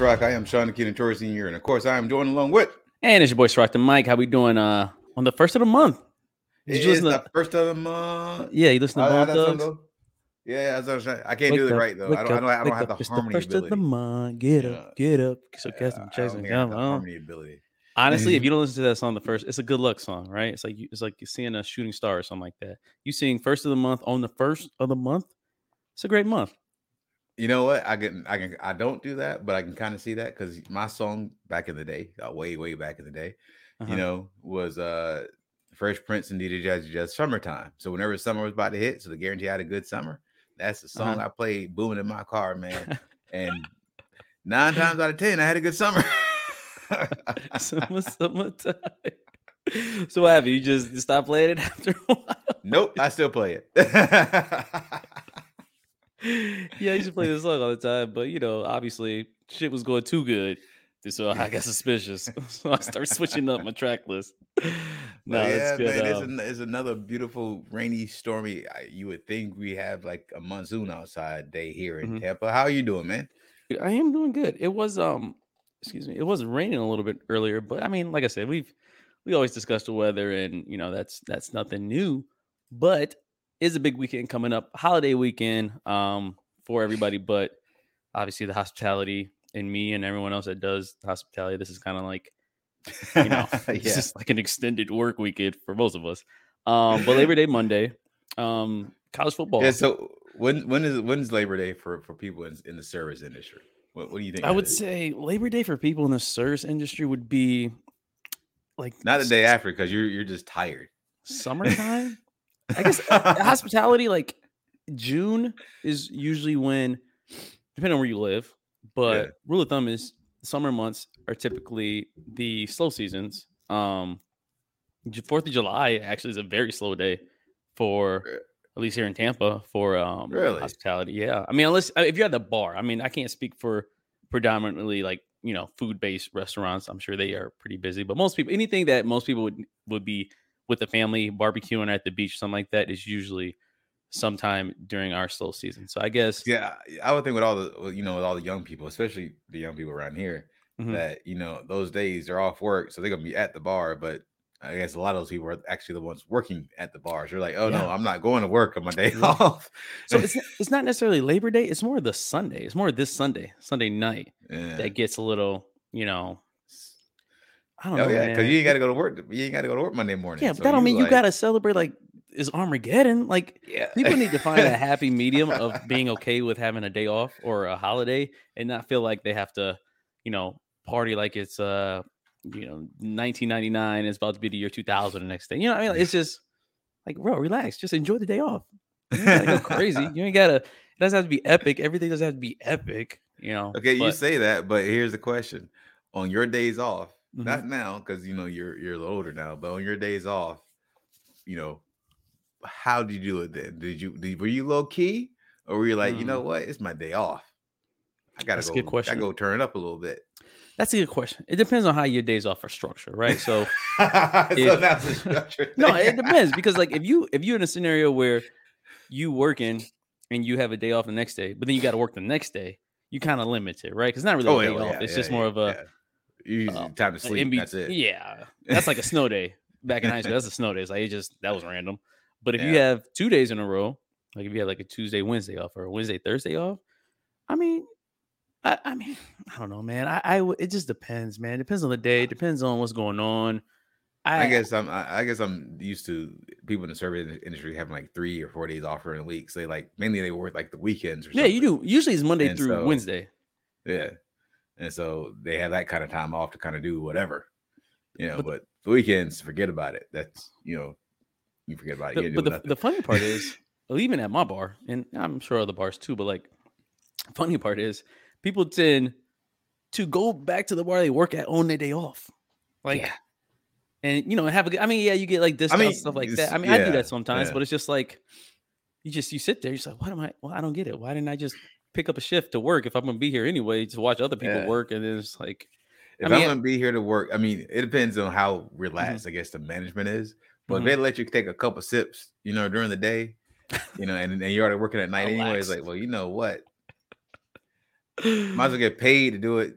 Rock. I am Sean Keenan Torres Sr. And of course, I am joined along with. And it's your boy Srock the Mike. How we doing uh on the first of the month? Did you listen the to, first of the month? Yeah, you listen to Bone Thugs? Yeah, I, was, I can't wake do it right though. I don't, I don't, I don't have the it's harmony the first ability. of the month. Get up, get up. So Yeah, cast some I checks don't and think I have come on. harmony ability. Honestly, if you don't listen to that song the first, it's a good luck song, right? It's like you, it's like you're seeing a shooting star or something like that. You seeing first of the month on the first of the month. It's a great month. You know what? I can, I can, I don't do that, but I can kind of see that because my song back in the day, uh, way, way back in the day, Uh-huh. you know, was uh Fresh Prince and DJ Jazzy Jeff Summertime. So whenever summer was about to hit, so to guarantee I had a good summer, that's the song Uh-huh. I played booming in my car, man. and nine times out of ten, I had a good summer. Summer, summertime. So what happened? You just stop playing it after a while? nope, I still play it. Yeah, I used to play this song all the time, but you know, obviously shit was going too good. So I got suspicious. so I started switching up my track list. No, yeah, good. man, it's, um, an, another beautiful, rainy, stormy. I- You would think we have like a monsoon outside day here in Mhm. Tampa. How are you doing, man? I am doing good. It was um excuse me, it was raining a little bit earlier, but I mean, like I said, we've we always discuss the weather and you know that's that's nothing new, but is a big weekend coming up, holiday weekend um for everybody, but obviously the hospitality and me and everyone else that does hospitality, this is kind of like you know, it's just like an extended work weekend for most of us. Um, but Labor Day Monday, um, college football. Yeah. So when when is when's Labor Day for for people in, in the service industry? What, what do you think? I would is? say Labor Day for people in the service industry would be like not the day after because you're you're just tired. summertime. I guess uh, hospitality, like June, is usually when, depending on where you live, but Yeah. rule of thumb is summer months are typically the slow seasons. Um, Fourth of July actually is a very slow day for at least here in Tampa for um Really? hospitality. Yeah, I mean, unless uh, if you're at the bar, I mean, I can't speak for predominantly like you know food based restaurants. I'm sure they are pretty busy, but most people, anything that most people would would be with the family barbecuing at the beach, something like that, is usually sometime during our slow season. So I guess Yeah, I would think with all the you know with all the young people, especially the young people around here, Mhm. that you know those days they're off work, so they're gonna be at the bar. But I guess a lot of those people are actually the ones working at the bars. They're like, oh no, I'm not going to work on my day Yeah. off. so it's it's not necessarily Labor Day. It's more the Sunday. It's more this Sunday, Sunday night Yeah. that gets a little, you know. I don't Oh know. yeah, because you ain't got to go to work. You ain't got to go to work Monday morning. Yeah, but so that don't mean you gotta celebrate like is Armageddon. Like Yeah, people need to find a happy medium of being okay with having a day off or a holiday and not feel like they have to, you know, party like it's uh you know 1999 it's about to be the year 2000 the next day. You know, what I mean, it's just like, bro, relax, just enjoy the day off. You ain't gotta go crazy. You ain't gotta. It doesn't have to be epic. Everything doesn't have to be epic. You know. Okay, you say that, but here's the question: on your days off, Mhm. not now because you know you're you're a little older now, but on your days off, you know, how did you do it then? Did you did, were you low key, or were you like, you know what, it's my day off? I gotta Mm. That's a go. good I go turn it up a little bit. That's a good question. It depends on how your days off are structured, right? So so If- that's the structure. no, it depends because like if you if you're in a scenario where you working and you have a day off the next day, but then you got to work the next day, you kind of limit it, right? Because not really Oh, a day well, off. yeah, it's yeah, just yeah, more of a yeah. Usually uh, time to sleep. in be- that's it. Yeah, that's like a snow day back in high school. That's a snow day. It's like it just that was random. But if you have two days in a row, like if you have like a Tuesday, Wednesday off, or a Wednesday, Thursday off, I mean, I, I mean, I don't know, man. I, I it just depends, man. Depends on the day. Depends on what's going on. I guess I'm. I I guess I'm used to people in the service industry having like three or four days off for a week. So they like mainly they work like the weekends or Yeah, you do. Usually it's Monday And through so- Wednesday. Yeah. And so they have that kind of time off to kind of do whatever, you know. But- But, the weekends, forget about it. That's you know, you forget about it. The- but the, the funny part is, well, even at my bar, and I'm sure other bars too, but like, funny part is, people tend to go back to the bar they work at on their day off, like, Yeah. and you know, have a good. I mean, yeah, you get like discounts mean, stuff like that. I mean, I do that sometimes, yeah. but it's just like, you just you sit there, you're just like, what am I? Well, I don't get it. Why didn't I just pick up a shift to work if I'm gonna be here anyway to watch other people Yeah. work? And then it's like, if I mean, I'm gonna be here to work, I mean, it depends on how relaxed I guess the management is. But Mhm. if they let you take a couple sips, you know, during the day, you know, and, and you're already working at night anyway, it's like, well, you know what? Might as well get paid to do it.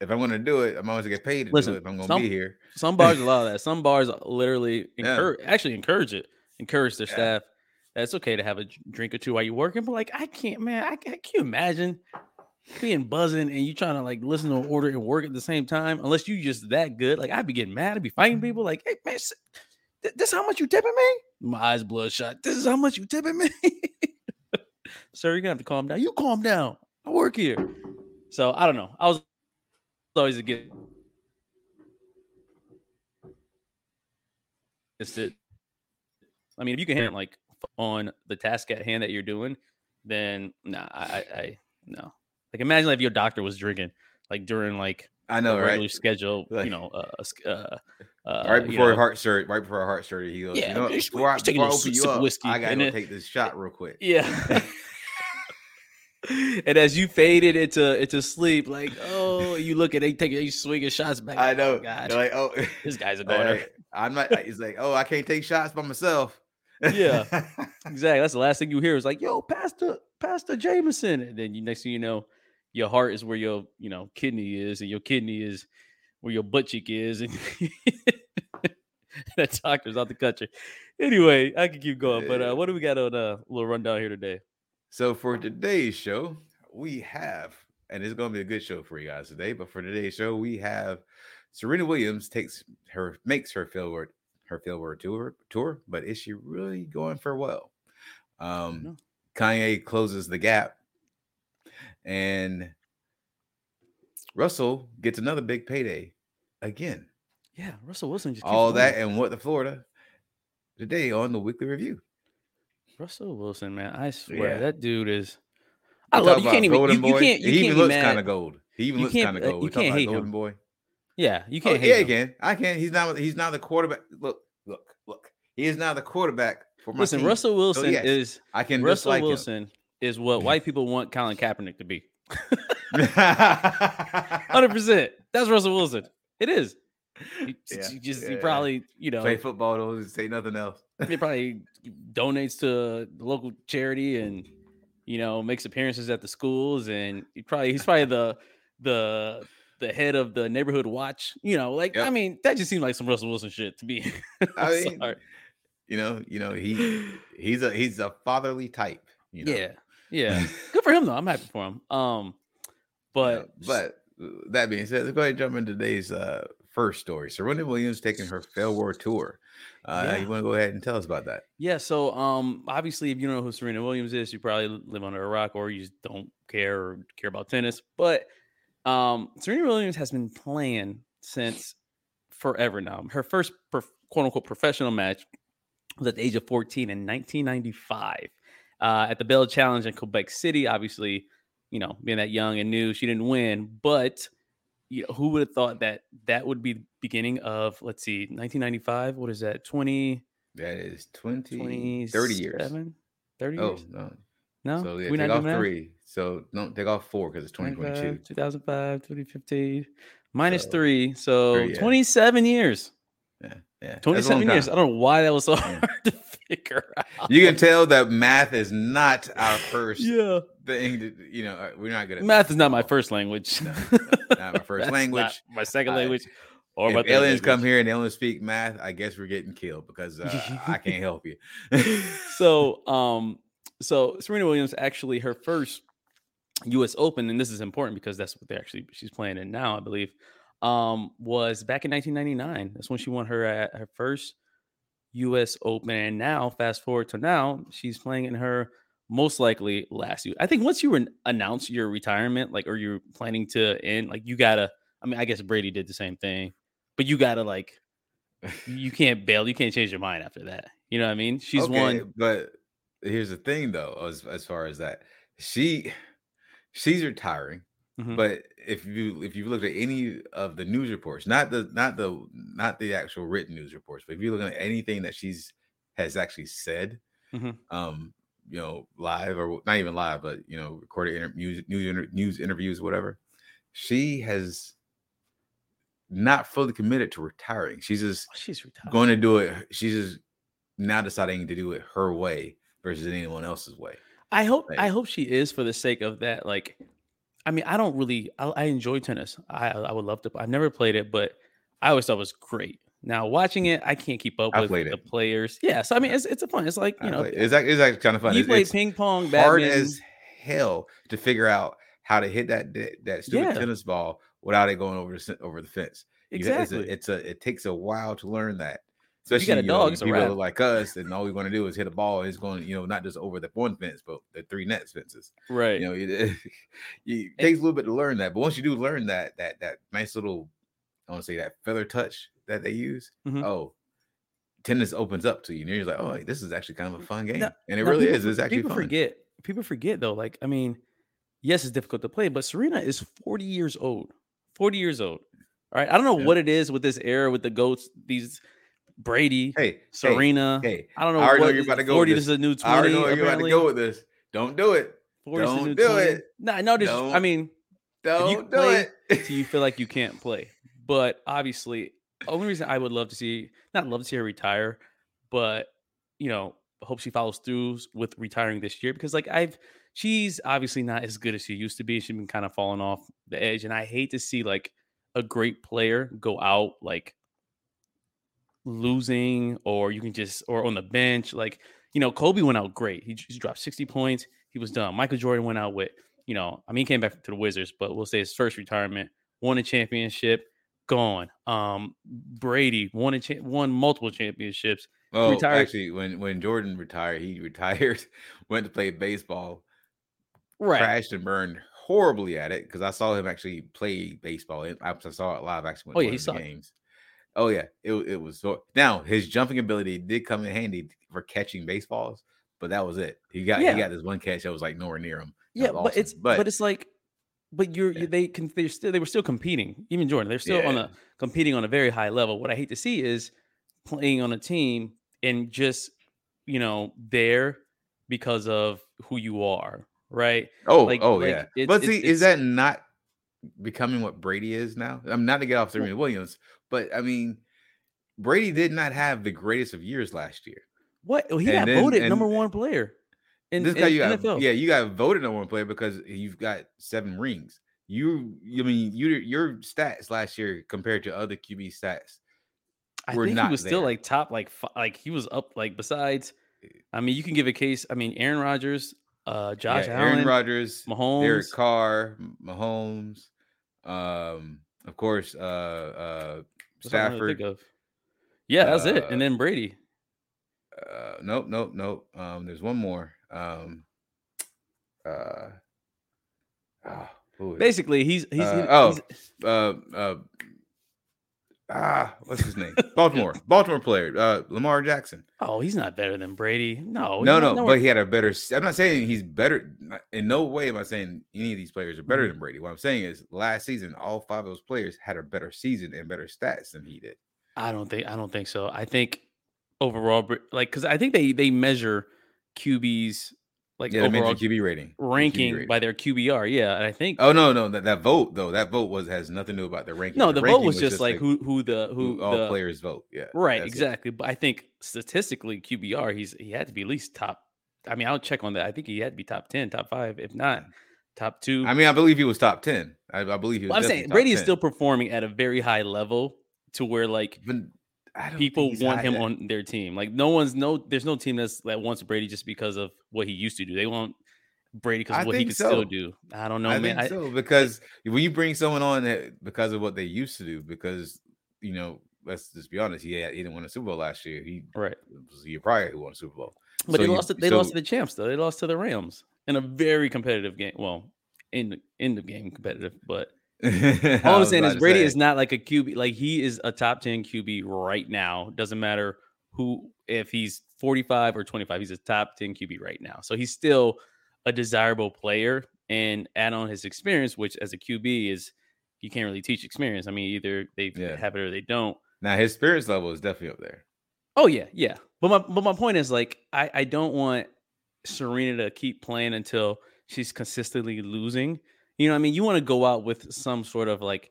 If I'm gonna do it, I might as well get paid to Listen, do it if I'm gonna some- be here. Some bars allow that. Some bars literally Yeah. encourage, actually encourage it, encourage their Yeah. staff. That It's okay to have a drink or two while you're working, but like I can't, man. I, ca- can you imagine being buzzing and you trying to like listen to an order and work at the same time? Unless you just that good, like I'd be getting mad. I'd be fighting people. Like, hey man, this how much you tipping me? My eyes bloodshot. This is how much you tipping me, sir. You're gonna have to calm down. You calm down. I work here. So I don't know. I was always a get. It's it. I mean, if you can hit like on the task at hand that you're doing, then nah, I, I, no. Like imagine if your doctor was drinking like during like I know, regular right? schedule, Like- you know, uh, uh, uh, right you before know, heart surgery, right before heart surgery, he goes, Yeah, you know, just- before I, just take a before I open you up, whiskey I gotta go then- take this shot real quick. Yeah. and as you faded into into sleep, like oh, you look at they take you swinging shots back. I know. Oh, God, They're like, oh, this guy's a like, goner. like, I'm not. He's like, oh, I can't take shots by myself. Yeah. Exactly. That's the last thing you hear is like, yo, Pastor, Pastor Jameson. And then you next thing you know, your heart is where your, you know, kidney is, and your kidney is where your butt cheek is. And that doctor's out the country. Anyway, I can keep going. But uh what do we got on a little rundown here today? So for today's show, we have, and it's going to be a good show for you guys today. But for today's show, we have Serena Williams takes her makes her fieldwork her fieldwork tour tour, but is she really going for well? Um, Kanye closes the gap, and Russell gets another big payday again. Yeah, Russell Wilson just All that and what the Florida today on the weekly review. Russell Wilson, man, I swear Yeah. that dude is. I love you. Can't even. You, you can't. You he can't even looks kind of gold. He even You looks kind of uh, gold. you We can't about hate Golden him. Boy. Yeah, you Oh, can't. hate yeah, him. again. I can't. He's not. He's not the quarterback. Look, look, look. He is now the quarterback for my Listen, team. Russell Wilson yes, is I can Russell Wilson is what white people want Colin Kaepernick to be. Hundred percent. That's Russell Wilson. It is. He, Yeah, he just yeah, he probably you know Play football. Don't say nothing else. he probably donates to the local charity and you know makes appearances at the schools and he probably he's probably the the the head of the neighborhood watch. You know, like I mean that just seems like some Russell Wilson shit to me. I mean, sorry. You know. You know. He he's a he's a fatherly type. You know? Yeah, yeah. Good for him though. I'm happy for him. Um, but Yeah, but uh, that being said, let's go ahead and jump into today's uh, first story. Serena Williams taking her farewell tour. Uh, Yeah. You want to go ahead and tell us about that? Yeah, so um obviously if you don't know who Serena Williams is, you probably live under a rock or you just don't care or care about tennis. But um Serena Williams has been playing since forever now. Her first prof- quote unquote professional match was at the age of 14 in 1995 uh, at the Bell Challenge in Quebec City. Obviously, you know, being that young and new, she didn't win, but you know, who would have thought that that would be the beginning of let's see 1995 what is that 20 That is 20, 30 years. 27? 30 Oh, years? no. No, So yeah, we take off three. So don't take off four because it's 2022. 2005, 2015, minus So, three. So three, yeah. 27 years. Yeah, yeah. 27 years. I don't know why that was so Yeah. hard to figure out. You can tell that math is not our first yeah. thing. To, you know, uh, we're not good at Math is not my first language. No, not my first language. my second I- language. Or if aliens come here and they only speak math, I guess we're getting killed because uh, I can't help you. so um so Serena Williams actually her first US Open and this is important because that's what they actually she's playing in now I believe um was back in 1999 that's when she won her uh, her first US Open and now fast forward to now she's playing in her most likely last year I think once you re- announce your retirement like or you're planning to end like you got to I mean I guess Brady did the same thing but you got to like you can't bail you can't change your mind after that you know what I mean? She's Okay, won but here's the thing, though, as as far as that, she she's retiring. Mhm. But if you if you look at any of the news reports, not the not the not the actual written news reports, but if you look at anything that she's has actually said, Mhm. um, you know, live or not even live, but you know, recorded inter- news news inter- news interviews, whatever, she has not fully committed to retiring. She's just Oh, she's retired. going to do it. She's just now deciding to do it her way versus anyone else's way. I hope I hope she is for the sake of that. Like, I mean, I don't really. I, I enjoy tennis. I I would love to. I've never played it, but I always thought it was great. Now watching it, I can't keep up I with the it. players. Yeah, so I mean, it's it's a fun. It's like you I know, it's like it's actually kind of fun. you It's- play it's ping pong, hard badminton. as hell to figure out how to hit that that, stupid Yeah. tennis ball without it going over the over the fence. You exactly. It's a, it's a it takes a while to learn that. If you Especially got a you know, dog, it's a people wrap. like us, and all we want to do is hit a ball. It's going, you know, not just over the one fence, but the three net fences. right. You know, it, it takes a little bit to learn that. But once you do learn that, that that nice little, I want to say that feather touch that they use. Mhm. Oh, tennis opens up to you, and you're like, oh, this is actually kind of a fun game, Now- and it really people is. It's actually people fun. forget. People forget though. Like, I mean, yes, it's difficult to play, but Serena is 40 years old. 40 years old. All right. I don't know Yeah. what it is with this era with the goats. These Brady, Hey, hey, Serena. hey, I don't know. I already know you're about to go 40 with is the new 20. I already know you're about to go with this. Don't do it. 40 is the Don't do 20. it. No, no, this, I mean, Don't you do play it. you feel like you can't play. But obviously, only reason I would love to see, not love to see her retire, but you know, hope she follows through with retiring this year because like I've she's obviously not as good as she used to be. She's been kind of falling off the edge. And I hate to see like a great player go out like losing or you can just or on the bench. Like, you know, Kobe went out great. He, he dropped 60 points. He was done. Michael Jordan went out with, you know, I mean, he came back to the Wizards, but we'll say his first retirement, won a championship, gone. Um, Brady won a cha- won multiple championships. Well, retired- actually, when when Jordan retired, he retired, went to play baseball, Right. crashed and burned horribly at it because I saw him actually play baseball. I, I saw it live. Actually, Oh, yeah, he of the sucked. Oh yeah, it it was so. Now his jumping ability did come in handy for catching baseballs, but that was it. He got Yeah. he got this one catch that was like nowhere near him. That Yeah, was but it's but, it's like, but you're Yeah. they can they're still they were still competing. Even Jordan, they're still on a competing on a very high level. What I hate to see is playing on a team and just you know there because of who you are, right? oh like- oh like, yeah. it's- but it's- see, it's- is that not becoming what Brady is now? I'm not to get off Serena Williams, but I mean, Brady did not have the greatest of years last year. What oh, he And got then- voted number one player in, this in guy you got NFL. yeah you got voted number one player because you've got seven rings you i mean you your stats last year compared to other qb stats I think he was still like top, like like he was up. Like besides, I mean, you can give a case. I mean, Aaron Rodgers, uh, Josh yeah, Allen, aaron rodgers derek Mahomes. carr M- mahomes um of course uh uh That's all I can think stafford of. Yeah, that's it. uh, And then Brady. uh nope nope nope um there's one more um uh who is? Basically, he's he's, Uh, he- oh. he's- uh, uh, ah, what's his name? Baltimore, Baltimore player, uh, Lamar Jackson. oh, he's not better than Brady. No, no, no, nowhere- but he had a better. I'm not saying he's better. In no way am I saying any of these players are better Mhm. than Brady. What I'm saying is, last season, all five of those players had a better season and better stats than he did. I don't think I don't think so. I think overall, like because I think they they measure QBs like Yeah, overall QB rating, the QB ranking rating. by their QBR. Yeah, and I think Oh no, no, that, that vote though, that vote was has nothing to do about the ranking. no, the, vote ranking was just like who who the who who all the, players vote. Yeah, Right, that's it. exactly. But I think statistically, QBR, he's he had to be at least top. I mean, I'll check on that. I think he had to be top ten, top five, if not top two. I mean, I believe he was top ten. I, I believe he was. Well, I'm saying top Brady is still performing at a very high level to where like But people want him that- on their team. Like no one's no, there's no team that's that wants Brady just because of what he used to do. They want Brady because of what he could so. still do. I don't know, I man. think I, so because when you bring someone on that because of what they used to do, because you know, let's just be honest, he had, he didn't win a Super Bowl last year. He right, it was the year prior who won a Super Bowl. but So they lost. To, they so- lost to the champs though. They lost to the Rams in a very competitive game. Well, in the in the game competitive, but I All I'm saying is Brady say, is not like a QB. Like he is a top 10 QB right now. Doesn't matter who, if he's 45 or 25, he's a top 10 QB right now. So he's still a desirable player and add on his experience, which as a QB is, you can't really teach experience. I mean, either they Yeah. have it or they don't. now his spirits level is definitely up there. Oh yeah, yeah. But my but my point is like I I don't want Serena to keep playing until she's consistently losing. You know, what I mean, you want to go out with some sort of like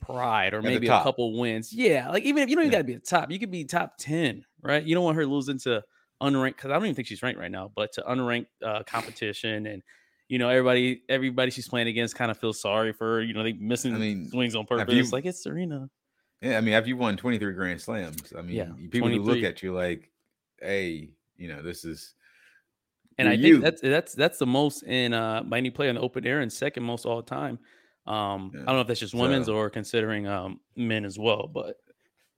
pride or the maybe a couple wins. Yeah, like even if you don't even Yeah. got to be at the top, you could be top ten, right? You don't want her losing to unranked because I don't even think she's ranked right now, but to unranked uh, competition and You know, everybody everybody she's playing against kind of feels sorry for her. You know, they missing mean, swings on purpose. you- like it's Serena. Yeah, I mean, have you won 23 Grand Slams, I mean, Yeah, people who look at you like, hey, you know, this is And I think you. that's that's that's the most in uh by any player in the open era and second most all time. Um, Yeah. I don't know if that's just women's So- or considering um men as well, but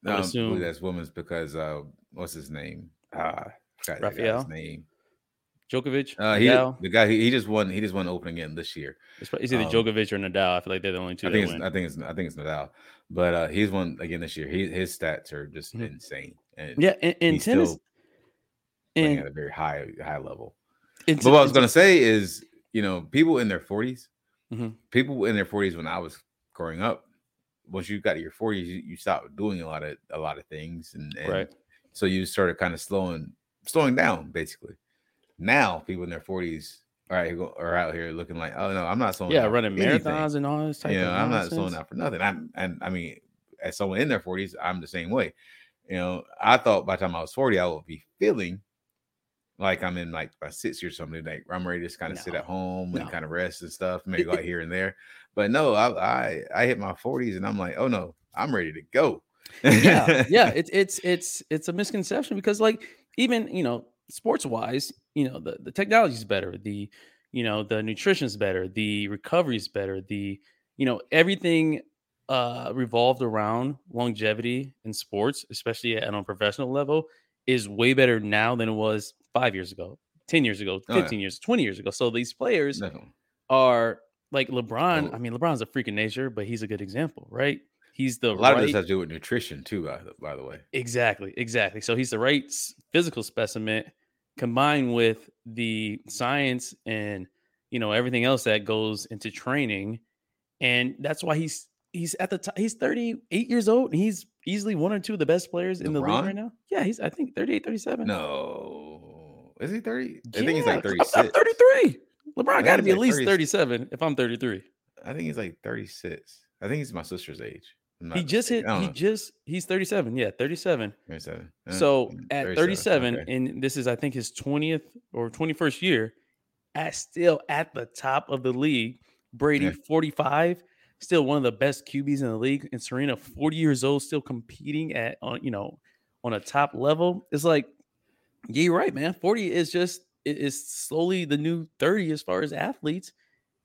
I um, assume- that's women's because uh, what's his name? Ah, guy's Rafael? name. Djokovic, Uh, he Nadal. the guy he, he just won he just won Open again this year. It's, it's either um, Djokovic or Nadal. I feel like they're the only two I think it's. I think it's I think it's Nadal, but uh, he's won again this year. He, his stats are just Mhm. insane, and yeah, and, he's tennis, and at a very high high level. But what I was gonna say is, you know, people in their 40s, Mhm. people in their 40s when I was growing up, once you got to your 40s, you, you stop doing a lot of a lot of things, and, and Right. so you started kind of slowing slowing down basically. Now people in their 40s are out here, are out here looking like, oh no, I'm not slowing yeah, running anything." marathons and all this type you of know, I'm not slowing down for nothing. I'm and I mean, as someone in their 40s, I'm the same way. You know, I thought by the time I was 40, I would be feeling like I'm in like my 60s or something. Like I'm ready to just kind of sit at home and no. kind of rest and stuff, maybe go out here and there. But no, I, I I hit my 40s and I'm like, oh no, I'm ready to go. yeah, yeah. It's it's it's it's a misconception because like even you know sports wise, you know the the technology is better, the you know the nutrition is better, the recovery is better, the you know everything uh revolved around longevity in sports, especially at on a professional level, is way better now than it was five years ago, ten years ago, Oh, yeah. years, twenty years ago. So these players are like LeBron. Oh. I mean, LeBron's a freak of nature, but he's a good example, right? He's the A lot right of this has to do with nutrition too, by the, by the way. Exactly, exactly. So he's the right physical specimen combined with the science and you know everything else that goes into training, and that's why he's he's at the top. He's 38 years old. And he's easily one or two of the best players in the league right now. Yeah, he's I think 38, 37. No, is he 30? I think he's like I'm- 36. I'm 33. LeBron got to be at like least 30 37 if I'm 33. I think he's like 36. I think he's my sister's age. He just hit. mistaken. I don't He know. just. He's 37. Yeah, 37. 37. Uh, So mm, at 37, okay. and this is I think his 20th or 21st year, at still at the top of the league. Brady Yeah. 45, still one of the best QBs in the league, and Serena 40 years old, still competing at on you know on a top level. It's like, yeah, you're right, man. 40 is just it is slowly the new 30 as far as athletes,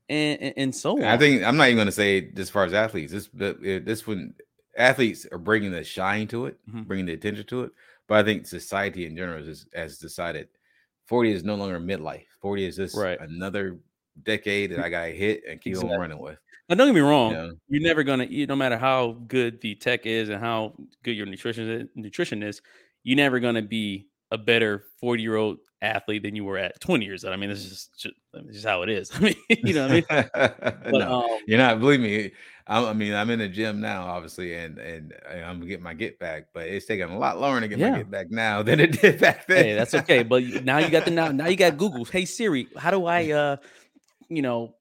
and and, and so on. I think I'm not even going to say as far as athletes. This, this one, athletes are bringing the shine to it, Mhm. bringing the attention to it. But I think society in general has, has decided 40 is no longer midlife. 40 is just Right. another decade that I got hit and keep Exactly. on running with. Now, don't get me wrong. You know? You're never gonna eat, no matter how good the tech is and how good your nutrition is, nutrition is. You're never gonna be a better 40 year old athlete than you were at 20 years old. I mean, this is just, just, this is how it is. I mean, you know what I mean? But no, um, you're not. Believe me. I, I mean, I'm in the gym now, obviously, and and I'm getting my get back. But it's taking a lot longer to get Yeah. my get back now than it did back then. hey, that's okay. But now you got the now now you got Google. Hey Siri, how do I uh, you know,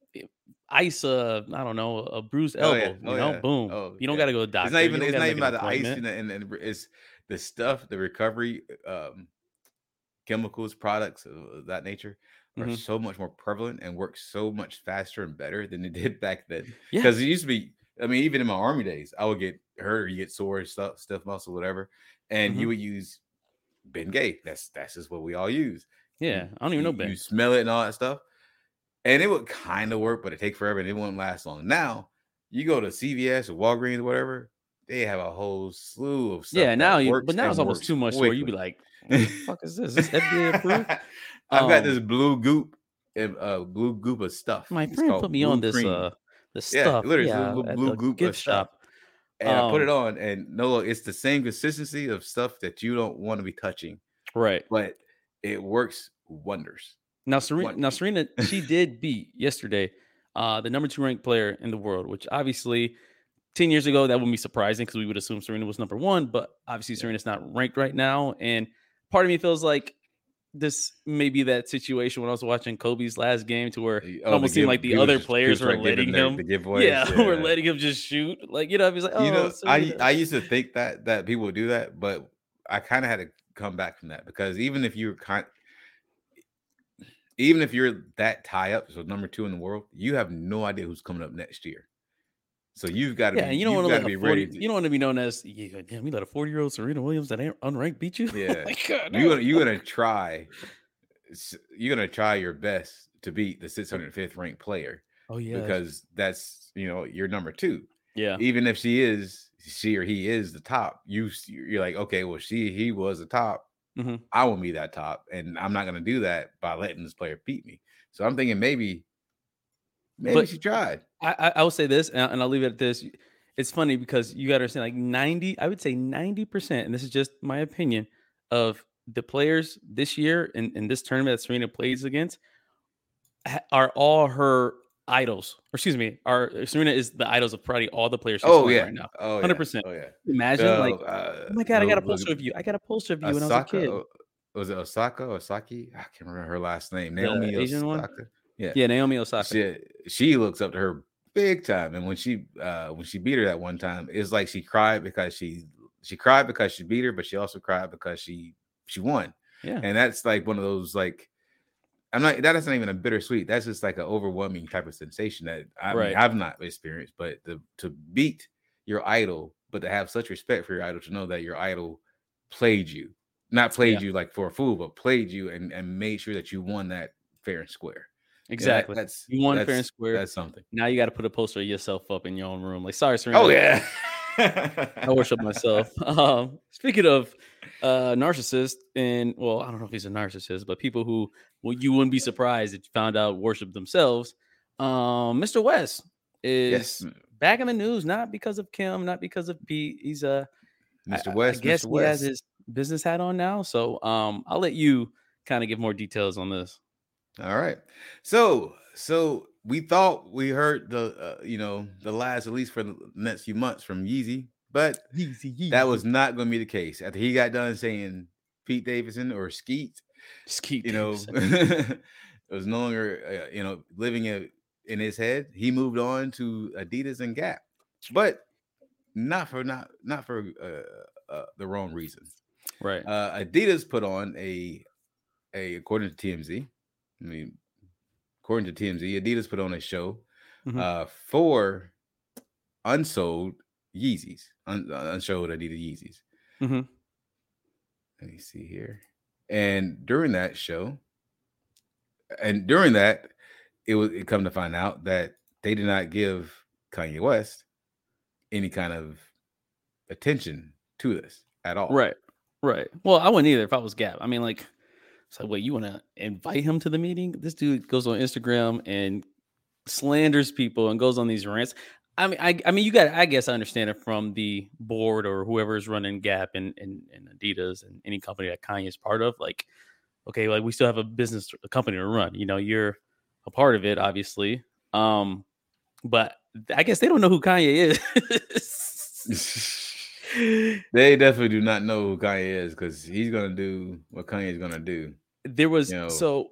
ice a I don't know a bruised Oh, elbow? yeah. You Oh, know, yeah. boom. Oh, you don't yeah. got to go to the doctor. it's not even it's not even about the ice and, and the- it's the stuff the recovery um chemicals products of that nature are Mhm. so much more prevalent and work so much faster and better than it did back then Yeah. because it used to be i mean even in my army days i would get hurt or you get sore stuff stiff muscle whatever and Mhm. you would use Bengay that's that's just what we all use Yeah, I don't even know Ben. you smell it and all that stuff and it would kind of work but it take forever and it wouldn't last long now you go to cvs or walgreens or whatever they have a whole slew of stuff Yeah, now you, but now it's almost too much where you be like, fuck is this? Is this FDA approved? I've got Um, this blue goop, and, uh, blue goop of stuff. My It's friend put me on this Cream, uh the Yeah, stuff. literally, yeah, blue the goop of gift stuff. shop. and I put it um, on, and no, it's the same consistency of stuff that you don't want to be touching, Right. but it works wonders. Now Serena What- now Serena, she did beat yesterday uh the number two ranked player in the world, which obviously 10 years ago that wouldn't be surprising because we would assume Serena was number one, but obviously. Serena's not ranked right now. And part of me feels like this may be that situation when I was watching Kobe's last game to where it Oh, almost seemed give- like the he was other just- players were like, letting the- him the giveaways. yeah, we're letting him just shoot. Like, you know, he's like, oh, you know, oh, I Serena." I used to think that that people would do that, but I kind of had to come back from that because even if you're kind, even if you're that tie up, so number two in the world, you have no idea who's coming up next year. So you've got to Yeah, be, you don't want to got let to a be 40, ready. To, you don't want to be known as yeah, damn, we let a 40 year old Serena Williams that ain't unranked beat you. Yeah. Like, God, you're gonna you're gonna try you're gonna try your best to beat the 605th ranked player oh yeah, because that's you know you're number two. yeah, Even if she is she or he is the top, you you're like okay, well she he was the top. Mhm. I won't be that top, and I'm not gonna do that by letting this player beat me. So I'm thinking maybe maybe But- she tried. I, I I will say this, and, and I'll leave it at this. It's funny because you got to understand, like ninety, I would say ninety percent, and this is just my opinion of the players this year in, in this tournament that Serena plays against are all her idols. Or excuse me, are Serena is the idols of probably all the players she's Oh yeah, right now. oh yeah, 100%. Oh yeah. Imagine So, like, uh, oh my god, I got a poster the- of you. I got a poster of you when I was a Osaka, kid. uh, was it Osaka or Osaki? I can't remember her last name. The Naomi Asian one? Yeah. Yeah, Naomi Osaka. She she looks up to her big time. And when she uh when she beat her that one time, it's like she cried because she she cried because she beat her, but she also cried because she she won. Yeah. And that's like one of those like I'm not that isn't even a bittersweet. That's just like an overwhelming type of sensation that I mean, Right. I've not experienced, but the, to beat your idol, but to have such respect for your idol to know that your idol played you, not played Yeah. you like for a fool, but played you and, and made sure that you won that fair and square. Yeah, that- Exactly. that's You won fair and square. That's something. now you got to put a poster of yourself up in your own room. Like, sorry, Serena. Oh yeah. I worship myself. Um, speaking of uh, narcissist, and well, I don't know if he's a narcissist, but people who well, you wouldn't be surprised if you found out worship themselves. Um, Mr. West is yes, back in the news, not because of Kim, not because of Pete. He's uh, I- Mr. West. I guess Mr. he has his business hat on now. So um, I'll let you kind of give more details on this. All right. So, so we thought we heard the, uh, you know, the last, at least for the next few months from Yeezy, but that was not going to be the case. After he got done saying Pete Davidson or Skete, Skete you know, it was no longer, uh, you know, living it in his head. He moved on to Adidas and Gap, but not for not not for uh, uh, the wrong reasons. right. Uh, Adidas put on a a according to TMZ. I mean, according to TMZ, Adidas put on a show Mhm. uh, for unsold Yeezys, un, uh, unsold Adidas Yeezys. Mhm. Let me see here. And during that show, and during that, it was it come to find out that they did not give Kanye West any kind of attention to this at all. Right. Right. Well, I wouldn't either if I was Gap. I mean, like, it's like, wait, you want to invite him to the meeting? This dude goes on Instagram and slanders people and goes on these rants. I mean, I, I mean, you got. I guess I understand it from the board or whoever is running Gap and, and and Adidas and any company that Kanye is part of. Like, okay, like we still have a business, a company to run. You know, you're a part of it, obviously. Um, but I guess they don't know who Kanye is. they definitely do not know who Kanye is because he's gonna do what Kanye's gonna do. There was so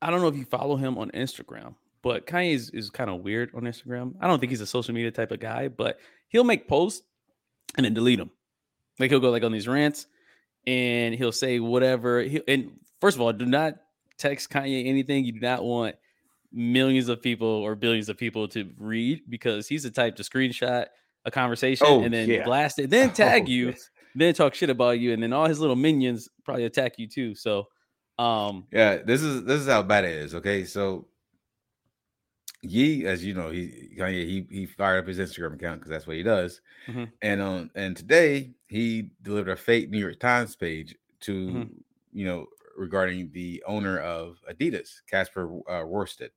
I don't know if you follow him on Instagram, but Kanye is, is kind of weird on Instagram. I don't think he's a social media type of guy, but he'll make posts and then delete them. Like he'll go like on these rants and he'll say whatever. He, and first of all, do not text Kanye anything you do not want millions of people or billions of people to read because he's the type to screenshot a conversation Oh, and then yeah. blast it, then oh, tag Oh, you, yes. then talk shit about you, and then all his little minions probably attack you too. So, um, Yeah, this is this is how bad it is. Okay, so Yee, as you know, he Kanye he he fired up his Instagram account because that's what he does. Mhm. And on and today he delivered a fake New York Times page to Mhm. you know regarding the owner of Adidas, Kasper uh, Rorsted.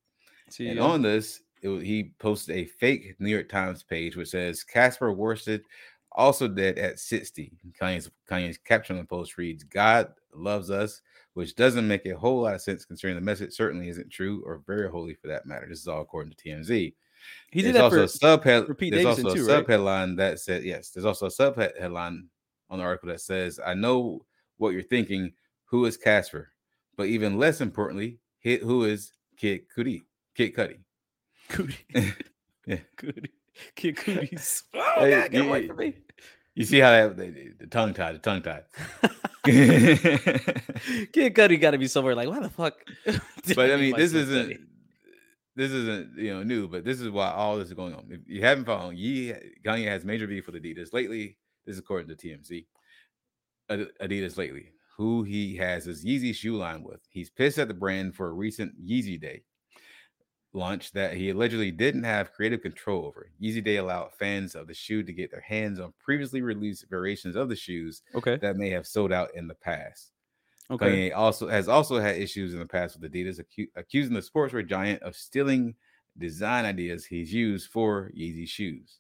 see, And um, on this, it, he posted a fake New York Times page which says Kasper Rorsted also dead at 60. Kanye's, Kanye's caption on the post reads, God loves us, which doesn't make a whole lot of sense considering the message certainly isn't true or very holy for that matter. This is all according to TMZ. he did there's that also for a for Pete There's Davidson also a too, right? subheadline that said yes. There's also a subheadline on the article that says, "I know what you're thinking. Who is Kasper? But even less importantly, hit who is Kid Cudi? Kid Cudi? Cootie. Yeah. Cootie. Kid Cooties. Oh, Hey, God, yeah, from me. You see how that the, the tongue tied, the tongue tied. Kid Cudi got to be somewhere like, why the fuck? but I mean, this isn't Cudi?" this isn't you know new, but this is why all this is going on. If you haven't followed, Ye Kanye has major beef with Adidas lately. This is according to TMZ. Adidas lately, who he has his Yeezy shoe line with. He's pissed at the brand for a recent Yeezy Day launch that he allegedly didn't have creative control over. Yeezy Day allowed fans of the shoe to get their hands on previously released variations of the shoes Okay. that may have sold out in the past. Okay. Kanye also has also had issues in the past with Adidas, acu- accusing the sportswear giant of stealing design ideas he's used for Yeezy shoes.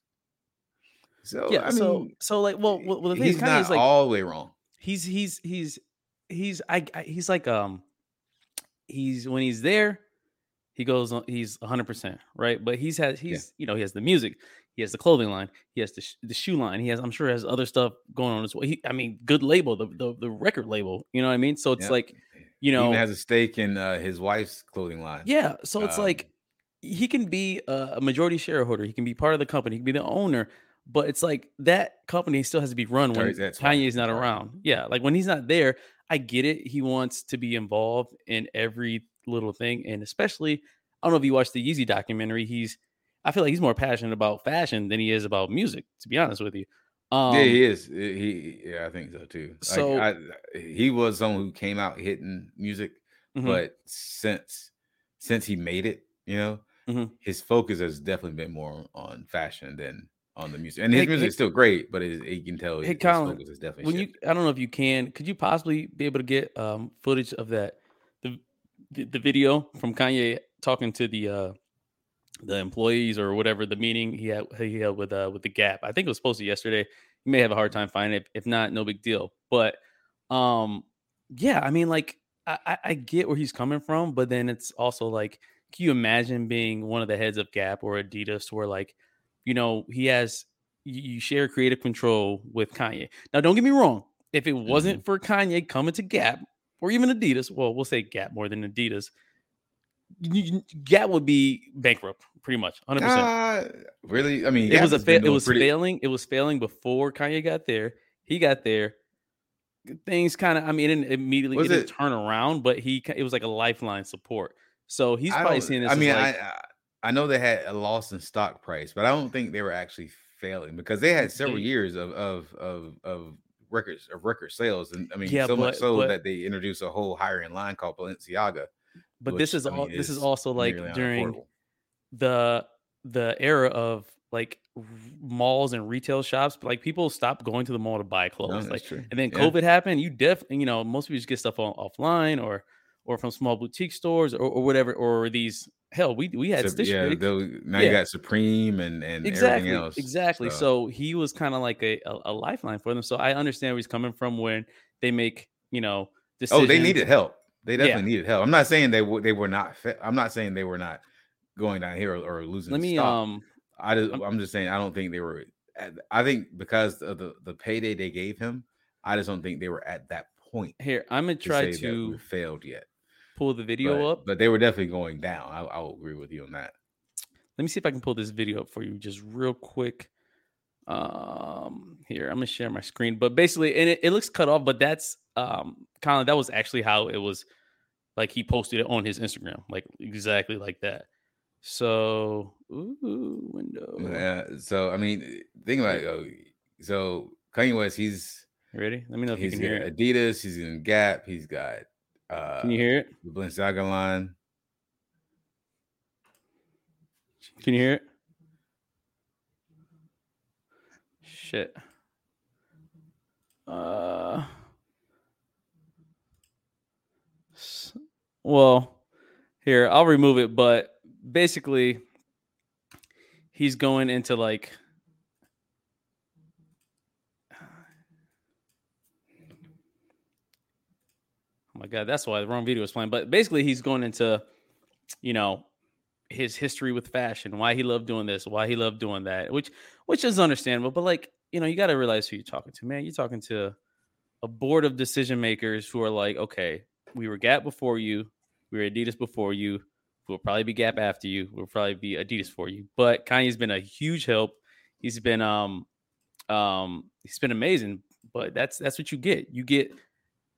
So yeah. I so mean, so like, well, well, the thing he's is, not Kanye's like all the way wrong. he's he's he's he's I, I he's like um he's when he's there he goes on he's 100% right but he's had he's you know he has the music he has the clothing line he has the, sh- the shoe line he has i'm sure has other stuff going on as well he, i mean good label the, the the record label you know what i mean so it's Yeah. like you he know even has a stake in uh, his wife's clothing line. yeah so it's Um, like he can be a, a majority shareholder he can be part of the company he can be the owner but it's like that company still has to be run when that's right, Kanye's not around. Yeah, like when he's not there, I get it. He wants to be involved in every little thing, and especially I don't know if you watched the Yeezy documentary. He's I feel like he's more passionate about fashion than he is about music. To be honest with you, um, yeah, he is. He, yeah, I think so too. Like, So- I, he was someone who came out hitting music, mhm. but since since he made it, you know, Mhm. his focus has definitely been more on fashion than on the music. And his music is still great, but it, you can tell Hey, Colin, focus is definitely when you. I don't know if you can, could you possibly be able to get um footage of that the the, video from Kanye talking to the uh the employees or whatever the meeting he had he held with uh with the Gap. I think it was supposed to yesterday. You may have a hard time finding it. If not, no big deal. But um yeah, I mean like I, I- get where he's coming from, but then it's also like, can you imagine being one of the heads of Gap or Adidas where like, you know, he has you you share creative control with Kanye. Now, don't get me wrong. If it wasn't for Kanye coming to Gap or even Adidas, well, we'll say Gap more than Adidas, Gap would be bankrupt, pretty much, hundred percent. Ah, really? I mean, It was a Gap fa- it was pretty- failing. It was failing before Kanye got there. He got there. Things kind of, I mean, it didn't immediately Was it didn't turn around, but he it was like a lifeline support. So he's I probably seeing this. I mean, like, I, I I know they had a loss in stock price, but I don't think they were actually failing because they had several years of of of of records of record sales, and I mean, Yeah, so much so but- that they introduced a whole higher end line called Balenciaga. but this is I mean, all. This is is also like during unaffordable. the the era of like malls and retail shops. Like people stopped going to the mall to buy clothes. that's like true. and then Yeah. COVID happened. You def you know most people just get stuff on, offline or or from small boutique stores or, or whatever or these hell we we had So, yeah, now Yeah. you got Supreme and and exactly everything else. exactly so, he was kind of like a, a a lifeline for them so i understand where he's coming from when they make you know oh, they needed help. They Yeah. definitely needed help. I'm not saying they were they were not. I'm not saying they were not going down here or, or losing. let me um I just, I'm- I'm just saying I don't think they were. I think because of the the payday they gave him, I just don't think they were at that point here i'm gonna try we to failed yet. Pull the video but, up but they were definitely going down. I, I will agree with you on that. let me see if i can pull this video up for you just real quick um here i'm gonna share my screen but basically and it, it looks cut off but that's um kind of that was actually how it was like he posted it on his instagram like exactly like that so ooh window Yeah. So I mean, think about it. oh, So Kanye West, he's You ready let me know if you he's can got hear it Adidas, he's in Gap, he's got uh can you hear it the Balenciaga line. Can you hear it? Shit. Uh. Well, here I'll remove it, but basically, he's going into like. My god, that's why the wrong video was playing. But basically, he's going into, you know, his history with fashion, why he loved doing this, why he loved doing that, which which is understandable. But like, you know, you got to realize who you're talking to, man. You're talking to a board of decision makers who are like, okay, we were Gap before you, we were Adidas before you, we'll probably be Gap after you, we'll probably be Adidas for you. But Kanye's been a huge help. He's been um um he's been amazing. But that's that's what you get. You get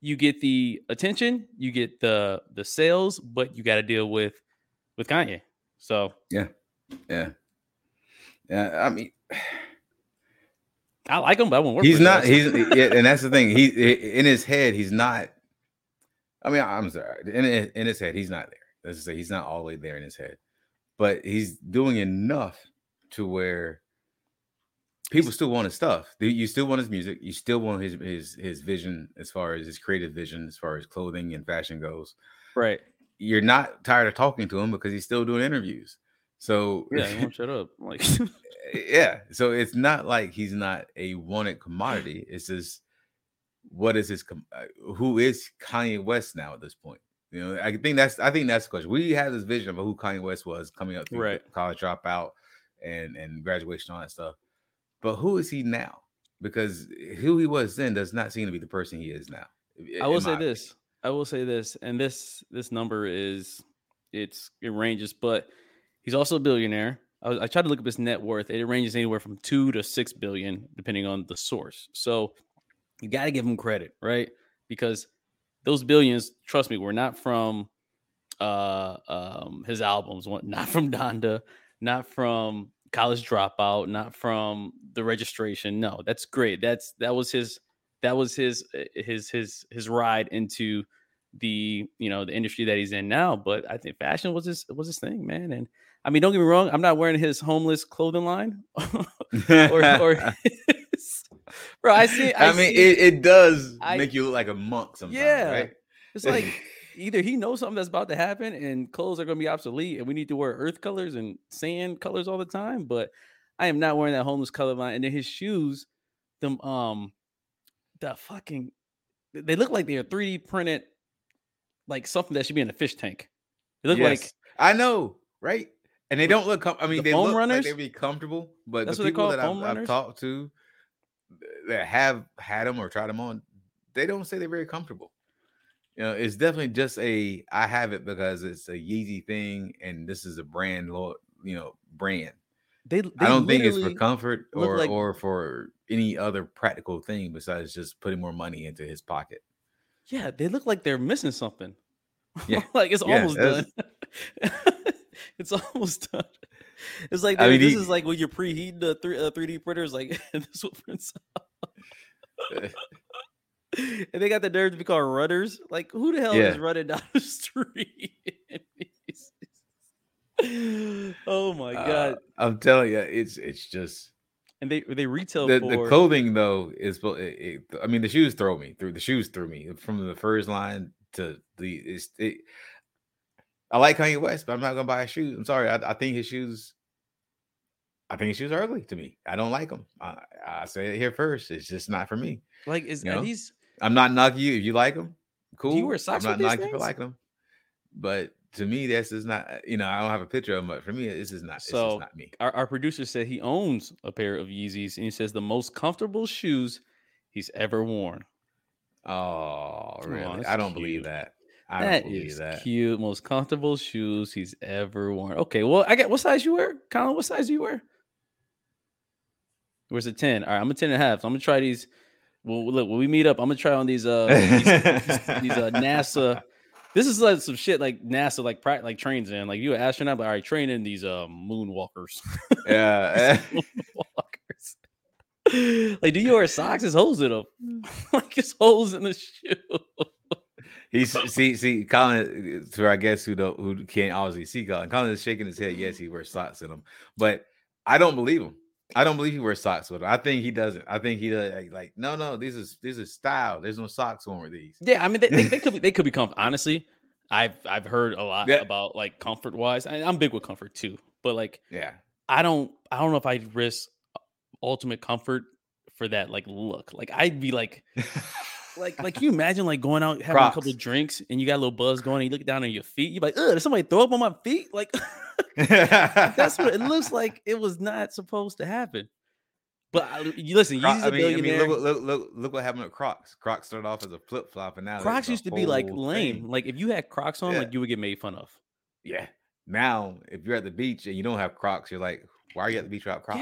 you get the attention, you get the the sales, but you got to deal with with Kanye. So yeah, yeah, yeah. I mean, I like him, but I won't work. He's not. He's yeah, and that's the thing. He in his head, he's not. I mean, I'm sorry. In in his head, he's not there. Let's say he's not all the way there in his head, but he's doing enough to where people still want his stuff. You still want his music. You still want his his his vision as far as his creative vision, as far as clothing and fashion goes. Right. You're not tired of talking to him because he's still doing interviews. So yeah, he won't shut up. Like yeah. So it's not like he's not a wanted commodity. It's just what is his uh, who is Kanye West now at this point? You know, I think that's I think that's the question. We had this vision of who Kanye West was coming up through right. college dropout and and graduation, all that stuff. But who is he now? Because who he was then does not seem to be the person he is now. I will say this. I will say this, and this this number is it's it ranges, but he's also a billionaire. I, was, I tried to look up his net worth. It ranges anywhere from two to six billion, depending on the source. So you got to give him credit, right? Because those billions, trust me, were not from uh um his albums, not from Donda, not from college dropout, not from the registration. No, that's great. That's that was his that was his eh, his his his ride into the you know the industry that he's in now. But I think fashion was his was his thing, man. And I mean, don't get me wrong, I'm not wearing his homeless clothing line or, or his, bro. I see. I, I mean, see, it, it does I, make you look like a monk sometimes. Yeah, right? it's like either he knows something that's about to happen and clothes are going to be obsolete and we need to wear earth colors and sand colors all the time. But I am not wearing that homeless color line. And then his shoes, them um, the fucking, they look like they are 3D printed, like something that should be in a fish tank. They look yes. like I know, right? And they don't look. Com- I mean, the they look runners? like they be comfortable, but That's the people that I've, I've, talked to that have had them or tried them on, they don't say they're very comfortable you know, it's definitely just a I have it because it's a Yeezy thing, and this is a brand, you know, brand. They, they I don't think it's for comfort or like, or for any other practical thing besides just putting more money into his pocket. Yeah, they look like they're missing something. Yeah, like it's yeah, almost done. it's almost done. It's like I mean, this he, is like when you're preheating the three uh, 3D printers, like this will print and they got the nerve to be called runners. Like, who the hell yeah. is running down the street? oh my uh, god! Uh, I'm telling you, it's it's just. And they they retail the, for... the clothing though is it, it, I mean the shoes throw me through the shoes threw me from the first line to the it's it, I like Kanye West, but I'm not gonna buy his shoes. I'm sorry. I, I think his shoes I think his shoes are ugly to me. I don't like them. I, I say it here first. It's just not for me. Like, is you know? these I'm not knocking you if you like them. Cool. Do you wear socks? I'm not knocking you for liking them. But to me, this is not. Eh, you know, I don't have a picture of them, but for me, this is not. So is not me. Our, our producer said he owns a pair of Yeezys, and he says the most comfortable shoes he's ever worn. Oh, really? Oh, I don't cute. believe that. I that don't believe is that. cute. Most comfortable shoes he's ever worn. Okay, well, I get what size you wear, Colin. What size do you wear? Where's a 10? All right, I'm a 10 and a half. So I'm gonna try these well, look, when we meet up, I'm gonna try on these uh these, these, uh, NASA. This is like some shit like NASA like pra- like trains in. Like you an astronaut, but all right, training these uh moonwalkers. Yeah. moonwalkers. like, do you wear socks? It's holes in them. like it's holes in the shoe. He's see see Colin for I guess who don't who can't obviously see Colin. Colin is shaking his head. Yes, he wears socks in them, but I don't believe him. I don't believe he wears socks with it. I think he doesn't. I think he does like no, no. These is this is style. There's no socks on with these. Yeah, I mean they, they, they could be they could be comfort. Honestly, I've I've heard a lot yeah. about like comfort wise. I, I'm big with comfort too, but like yeah, I don't I don't know if I'd risk ultimate comfort for that like look. Like I'd be like. like, like you imagine like going out having Crocs. a couple drinks and you got a little buzz going, and you look down on your feet, you're like, ugh, did somebody throw up on my feet? Like That's what it looks like. It was not supposed to happen. But you listen, Croc, I mean, I mean look, look, look, look, what happened with Crocs. Crocs started off as a flip flop, and now Crocs used to be like lame. Thing. Like if you had Crocs on, yeah. like you would get made fun of. Yeah. Now, if you're at the beach and you don't have Crocs, you're like, Why are you at the beach without Crocs?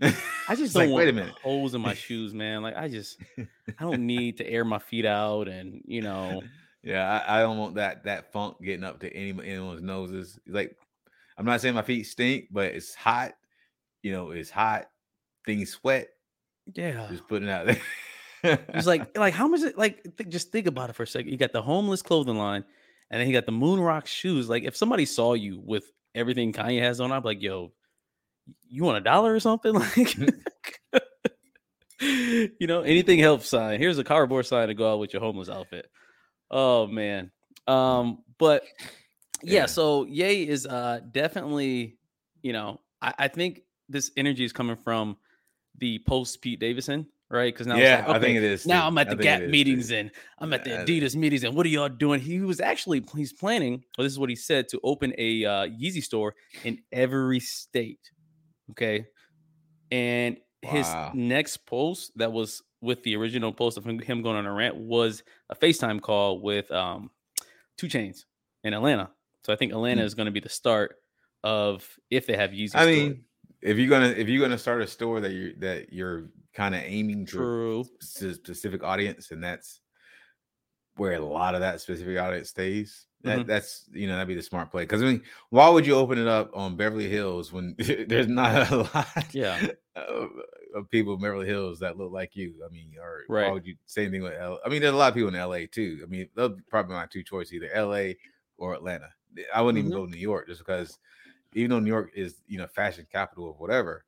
Yeah. I just don't like, want wait a minute. holes in my shoes, man. Like I just I don't need to air my feet out and you know Yeah, I, I don't want that that funk getting up to any anyone's noses. Like, I'm not saying my feet stink, but it's hot. You know, it's hot. Things sweat. yeah. Just putting it out there. It's like like how much it like th- just think about it for a second. You got the homeless clothing line, and then you got the moon rock shoes. Like if somebody saw you with everything Kanye has on, I'd be like, yo, you want a dollar or something? Like you know, anything helps sign. Here's a cardboard sign to go out with your homeless outfit. Oh man. Um, but yeah, Yeah. so Ye is uh definitely, you know, I, I think this energy is coming from the post Pete Davidson, right? Because now yeah, like, I think it is. now too. I'm at the Gap meetings too. and I'm at the Adidas meetings and what are y'all doing? He was actually he's planning, well, this is what he said, to open a uh, Yeezy store in every state. Okay. And his Wow. next post that was with the original post of him, him going on a rant was a FaceTime call with um 2 Chainz in Atlanta. So I think Atlanta Hmm. is going to be the start of if they have Yeezy. I store. mean, if you're gonna if you're gonna start a store that you're that you're kind of aiming to true. a s- specific audience, and that's where a lot of that specific audience stays. That Mhm. that's you know that'd be the smart play. Because I mean, why would you open it up on Beverly Hills when there's not a lot Yeah. of, of people in Beverly Hills that look like you? I mean, or Right. why would you say anything with L? I mean, there's a lot of people in LA too. I mean, those probably my two choices either LA or Atlanta. I wouldn't Mhm. even go to New York just because even though New York is you know fashion capital of whatever,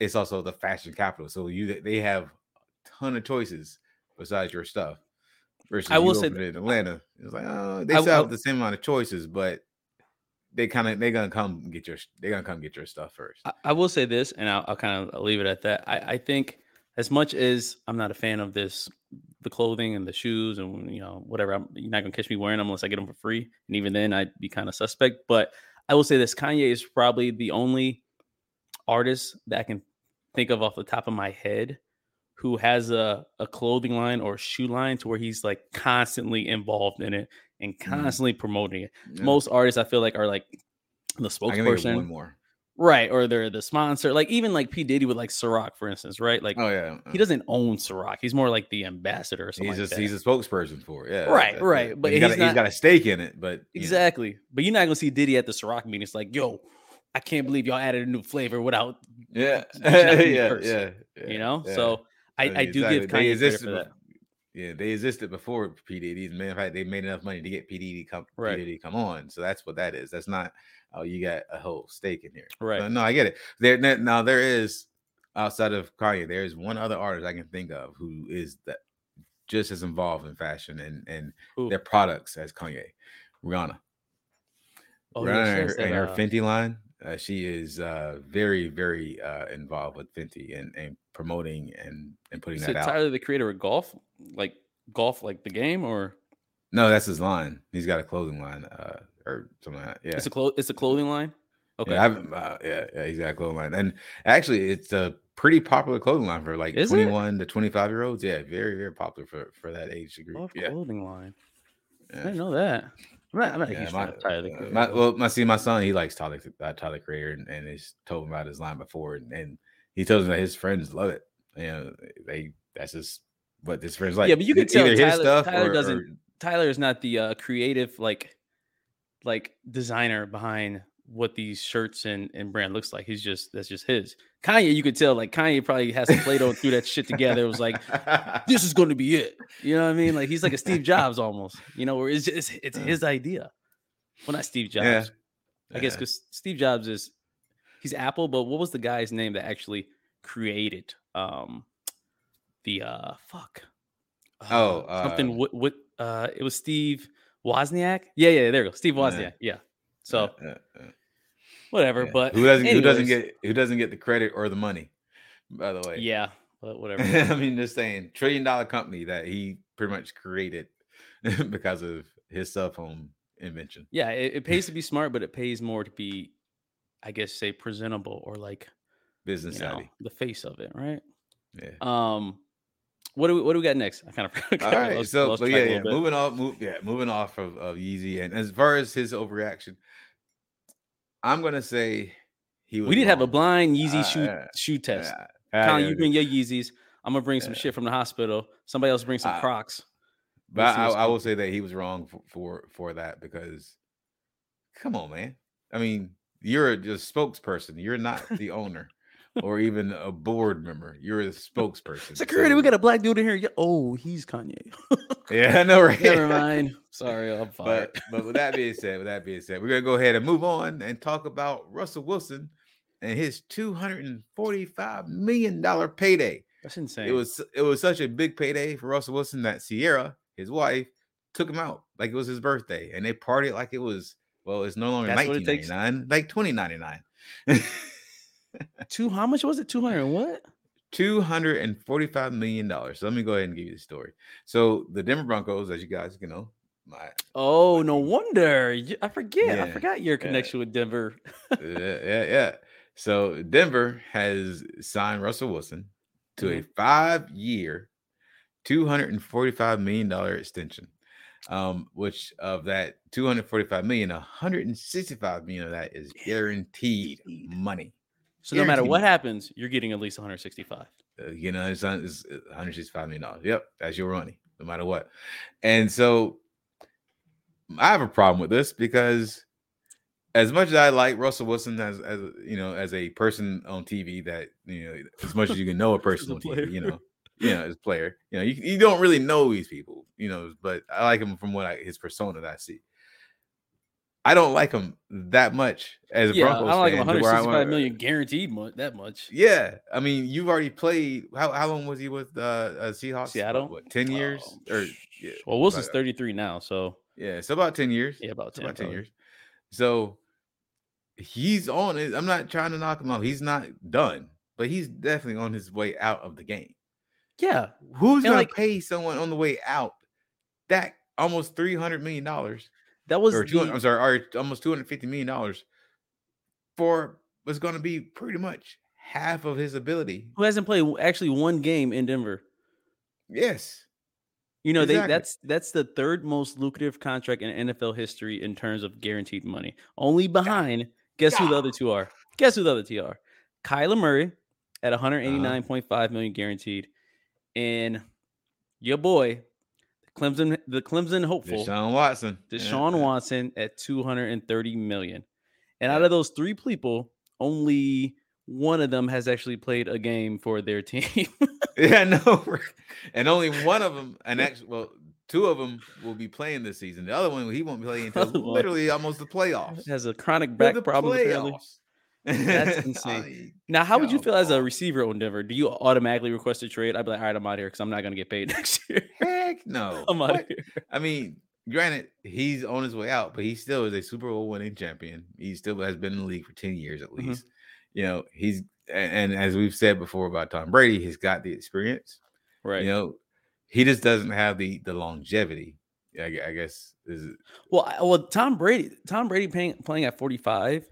it's also the fashion capital. So you they have a ton of choices besides your stuff. Versus I will say it in Atlanta, it's like oh they still I- have the same amount of choices, but they kind of they're gonna come get your they're gonna come get your stuff first. I, I will say this, and I'll, I'll kind of leave it at that. I, I think as much as I'm not a fan of this, the clothing and the shoes and you know whatever, I'm, you're not gonna catch me wearing them unless I get them for free, and even then I'd be kind of suspect. But I will say this: Kanye is probably the only artist that I can think of off the top of my head who has a, a clothing line or shoe line to where he's like constantly involved in it and Mhm. constantly promoting it. Yeah. Most artists I feel like are like the I can think of spokesperson. one more. Right, or they're the sponsor. Like even like P Diddy with like Ciroc, for instance, right? Like Oh yeah, he uh-huh. doesn't own Ciroc. He's more like the ambassador or something. He's like just that. he's a spokesperson for it. Yeah, Right, right, it. but he's got, he's a, he's not- got a stake in it. But you know, exactly. But you're not gonna see Diddy at the Ciroc meeting. It's like, yo, I can't believe y'all added a new flavor without yeah, Japanese yeah, yeah, you know. yeah. So I, Yeah, I do exactly. give Kanye for that. Yeah, they existed before P Diddy. As a matter of fact, they made enough money to get P Diddy come Right. P Diddy come on. So that's what that is. That's not oh you got a whole stake in here. Right. No, no, I get it. There now there is outside of Kanye, there is one other artist I can think of who is that just as involved in fashion and and Who? their products as Kanye, Rihanna. Oh, Rihanna and her, and her uh, Fenty line. Uh, she is uh, very, very uh, involved with Fenty and, and promoting and and putting Is that it out. Tyler the creator of golf? Like golf, like the game, or No, that's his line. He's got a clothing line uh, or something like that. Yeah. it's a clo- it's a clothing line? Okay. Yeah, uh, yeah, yeah, he's got a clothing line. And actually, it's a pretty popular clothing line for like Is it? 21 to 25 year olds. Yeah, very, very popular for, for that age group. Golf Yeah. clothing line. I didn't know that. I'm not, I'm not a Yeah, huge my, fan of Tyler my- well, my see, my son, he likes Tyler, uh, Tyler Creator, and, and he's told him about his line before, and, and he tells me that his friends love it. You know, they that's just what his friends like. Yeah, but you can tell Tyler- stuff Tyler or- doesn't- or- Tyler is not the uh, creative like like designer behind what these shirts and, and brand looks like. He's just that's just his. Kanye, you could tell like Kanye probably has some Play-Doh and threw that shit together. It was like this is going to be it. You know what I mean? Like he's like a Steve Jobs almost. You know, where it's just it's his idea. Well, not Steve Jobs. Yeah. I guess because Steve Jobs is he's Apple, but what was the guy's name that actually created um the uh fuck Oh, uh, something uh, what what uh it was Steve Wozniak. Yeah, yeah, there we go, Steve. Wozniak. Yeah. So Yeah, yeah. Whatever, Yeah. but who doesn't who doesn't get who doesn't get the credit or the money? By the way, yeah, but whatever. I mean, just saying, trillion dollar company that he pretty much created because of his cell phone invention. yeah, it, it pays to be smart, but it pays more to be, I guess, say presentable or like Business you know savvy. the face of it, right? Yeah. Um, what do we what do we got next? I kind of All right. lost- so, lost but yeah, yeah. Moving off, move, yeah, moving off of, of Yeezy, and as far as his overreaction, I'm gonna say he was We did have a blind Yeezy Uh, shoe yeah. shoe test. Yeah. Colin, you bring your Yeezys. I'm gonna bring some shit from the hospital. Somebody else bring some Uh, Crocs. But I, I will say that he was wrong for, for for that because, come on, man. I mean, you're a just spokesperson. You're not the owner or even a board member. You're a spokesperson. Security, So- we got a black dude in here. Yeah, Oh, he's Kanye. Yeah, I know, right? Never mind. Sorry, I'm fired. But but with that being said, with that being said, we're gonna go ahead and move on and talk about Russell Wilson and his two hundred and forty-five million dollar payday. That's insane. It was it was such a big payday for Russell Wilson that Ciara, his wife, took him out like it was his birthday, and they partied like it was well, it's no longer That's what it takes? like twenty ninety nine. two. How much was it? Two hundred what? Two hundred and forty-five million dollars. So let me go ahead and give you the story. So the Denver Broncos, as you guys you know, my Oh, no wonder. I forget. I forgot your yeah. connection with Denver. yeah, yeah, yeah. So Denver has signed Russell Wilson to a five-year, two hundred and forty-five million dollar extension. Um, which of that 245 million, 165 million of that is Guaranteed. money. So no matter what happens, you're getting at least 165. Uh, you know, it's, it's 165 million dollars. Yep, that's your money, no matter what. And so I have a problem with this because as much as I like Russell Wilson as as you know, as a person on TV that you know, as much as you can know a person on TV, you know, you know, as a player, you know, you, you don't really know these people, you know, but I like him from what I his persona that I see. I don't like him that much as a Yeah, Broncos I don't like him fan where 165 wanna- million guaranteed mu- that much. yeah, I mean, you've already played. How how long was he with uh, uh Seahawks? Seattle? What, ten years? Um, or yeah, Well, Wilson's about- 33 now, so yeah, so about ten years. yeah, about 10. about ten years. So he's on it. I'm not trying to knock him out. He's not done, but he's definitely on his way out of the game. Yeah, Who's And, gonna like- pay someone on the way out that almost three hundred million dollars that was or the, I'm sorry, or almost two hundred fifty million dollars for was going to be pretty much half of his ability. who hasn't played actually one game in Denver. Yes. You know, Exactly. they that's that's the third most lucrative contract in NFL history in terms of guaranteed money. Only behind, guess who the other two are? Guess who the other two are? Kyler Murray at Uh-huh. 189.5 million guaranteed, and your boy, Clemson, the Clemson hopeful, Deshaun Watson. Yeah, Deshaun yeah. Watson at 230 million. And out of those three people, only one of them has actually played a game for their team. Yeah, no. And only one of them, and actually, well, two of them will be playing this season. The other one, he won't be playing until literally almost the playoffs. has a chronic back problem playoffs. That's insane. Now, how would you feel as a receiver on Denver? Do you automatically request a trade? I'd be like, all right, I'm out here because I'm not going to get paid next year. Heck no. I'm out What? here. I mean, granted, he's on his way out, but he still is a Super Bowl winning champion. He still has been in the league for 10 years at Mhm. least. You know, he's and, as we've said before about Tom Brady, he's got the experience. Right. You know, he just doesn't have the the longevity. I, I guess is Well, I- well, Tom Brady, Tom Brady playing playing at 45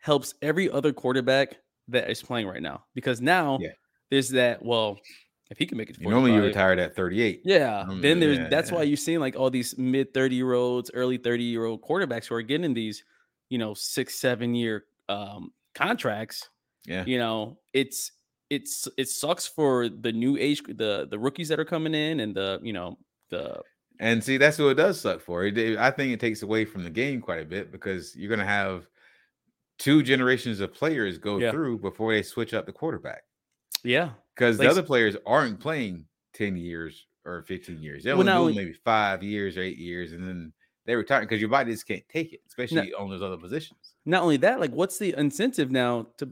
helps every other quarterback that is playing right now because now Yeah. there's that. Well, if he can make it to normally you 45, retired at 38. Yeah. Um, then there's yeah, that's why you're seeing like all these mid 30 year olds, early 30 year old quarterbacks who are getting these, you know, six, seven year um contracts. Yeah. You know, it's it's it sucks for the new age the the rookies that are coming in and the, you know, the And see, that's what it does suck for. It, I think it takes away from the game quite a bit because you're going to have two generations of players go Yeah. through before they switch up the quarterback yeah. because Like the other players aren't playing 10 years or 15 years. They're Well, only doing maybe five years or eight years, and then they retire because your body just can't take it, especially on those other positions. Not only that, like what's the incentive now to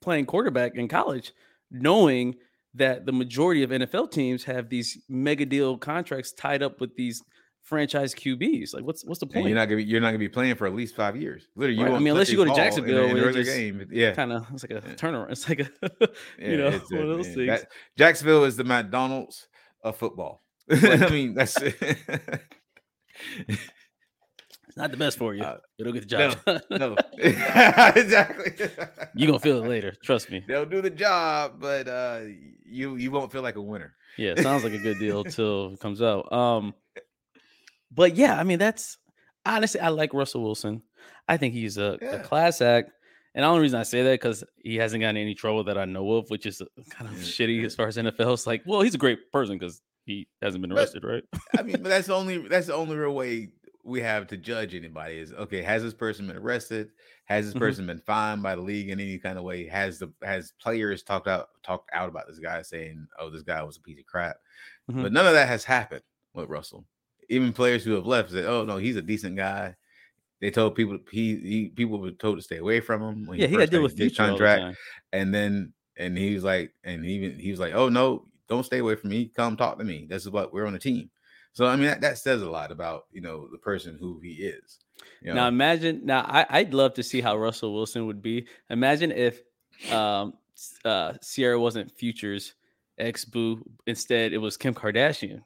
playing quarterback in college, knowing that the majority of NFL teams have these mega deal contracts tied up with these franchise QBs? Like, what's what's the And point? you're not gonna be you're not gonna be playing for at least five years. Literally, you Right, I mean, unless you go to in Jacksonville in where an they early just game. Yeah, kind of it's like a Yeah. turnaround. It's like a Yeah, you know it's one it, of those things. That- Jacksonville is the McDonald's of football. I mean, that's It's not the best for you. Uh, It'll get the job. done. no, exactly. you gonna feel it later. Trust me. They'll do the job, but uh, you you won't feel like a winner. Yeah, sounds like a good deal till it comes out. Um, but yeah, I mean that's honestly, I like Russell Wilson. I think he's a, a class act, And the only reason I say that because he hasn't gotten any trouble that I know of, which is uh, kind of Yeah, shitty as far as NFL. It's like, well, he's a great person because he hasn't been But- arrested, right? I mean, but that's the only that's the only real way we have to judge anybody is okay. Has this person been arrested? Has this Mhm. person been fined by the league in any kind of way? Has the has players talked out talked out about this guy saying, "Oh, this guy was a piece of crap"? Mhm. But none of that has happened with Russell. Even players who have left said, "Oh no, he's a decent guy." They told people he, he people were told to stay away from him. When yeah, he got to deal with future all the and then and he was like, and he even he was like, oh no, don't stay away from me. Come talk to me. This is what we're on a team. So I mean that, that says a lot about you know the person who he is. You Now imagine. Now I, I'd love to see how Russell Wilson would be. Imagine if um, uh, Ciara wasn't Future's ex boo. Instead, it was Kim Kardashian,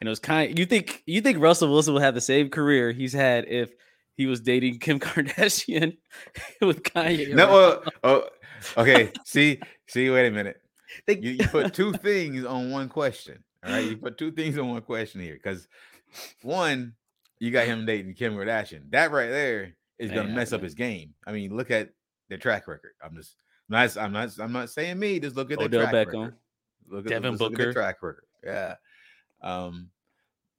and it was kind. You think you think Russell Wilson will have the same career he's had if he was dating Kim Kardashian with Kanye? no, uh, well, oh, uh, okay. see, see, wait a minute. They- You, you put two things on one question. All right, you put two things on one question here because one, you got him dating Kim Kardashian. That right there is gonna Man, mess up his game. I mean, look at their track record. I'm just I'm not I'm not I'm not saying me. Just look at Odell track Beckham, record. Look at Devin look at Booker. track record. Yeah. Um,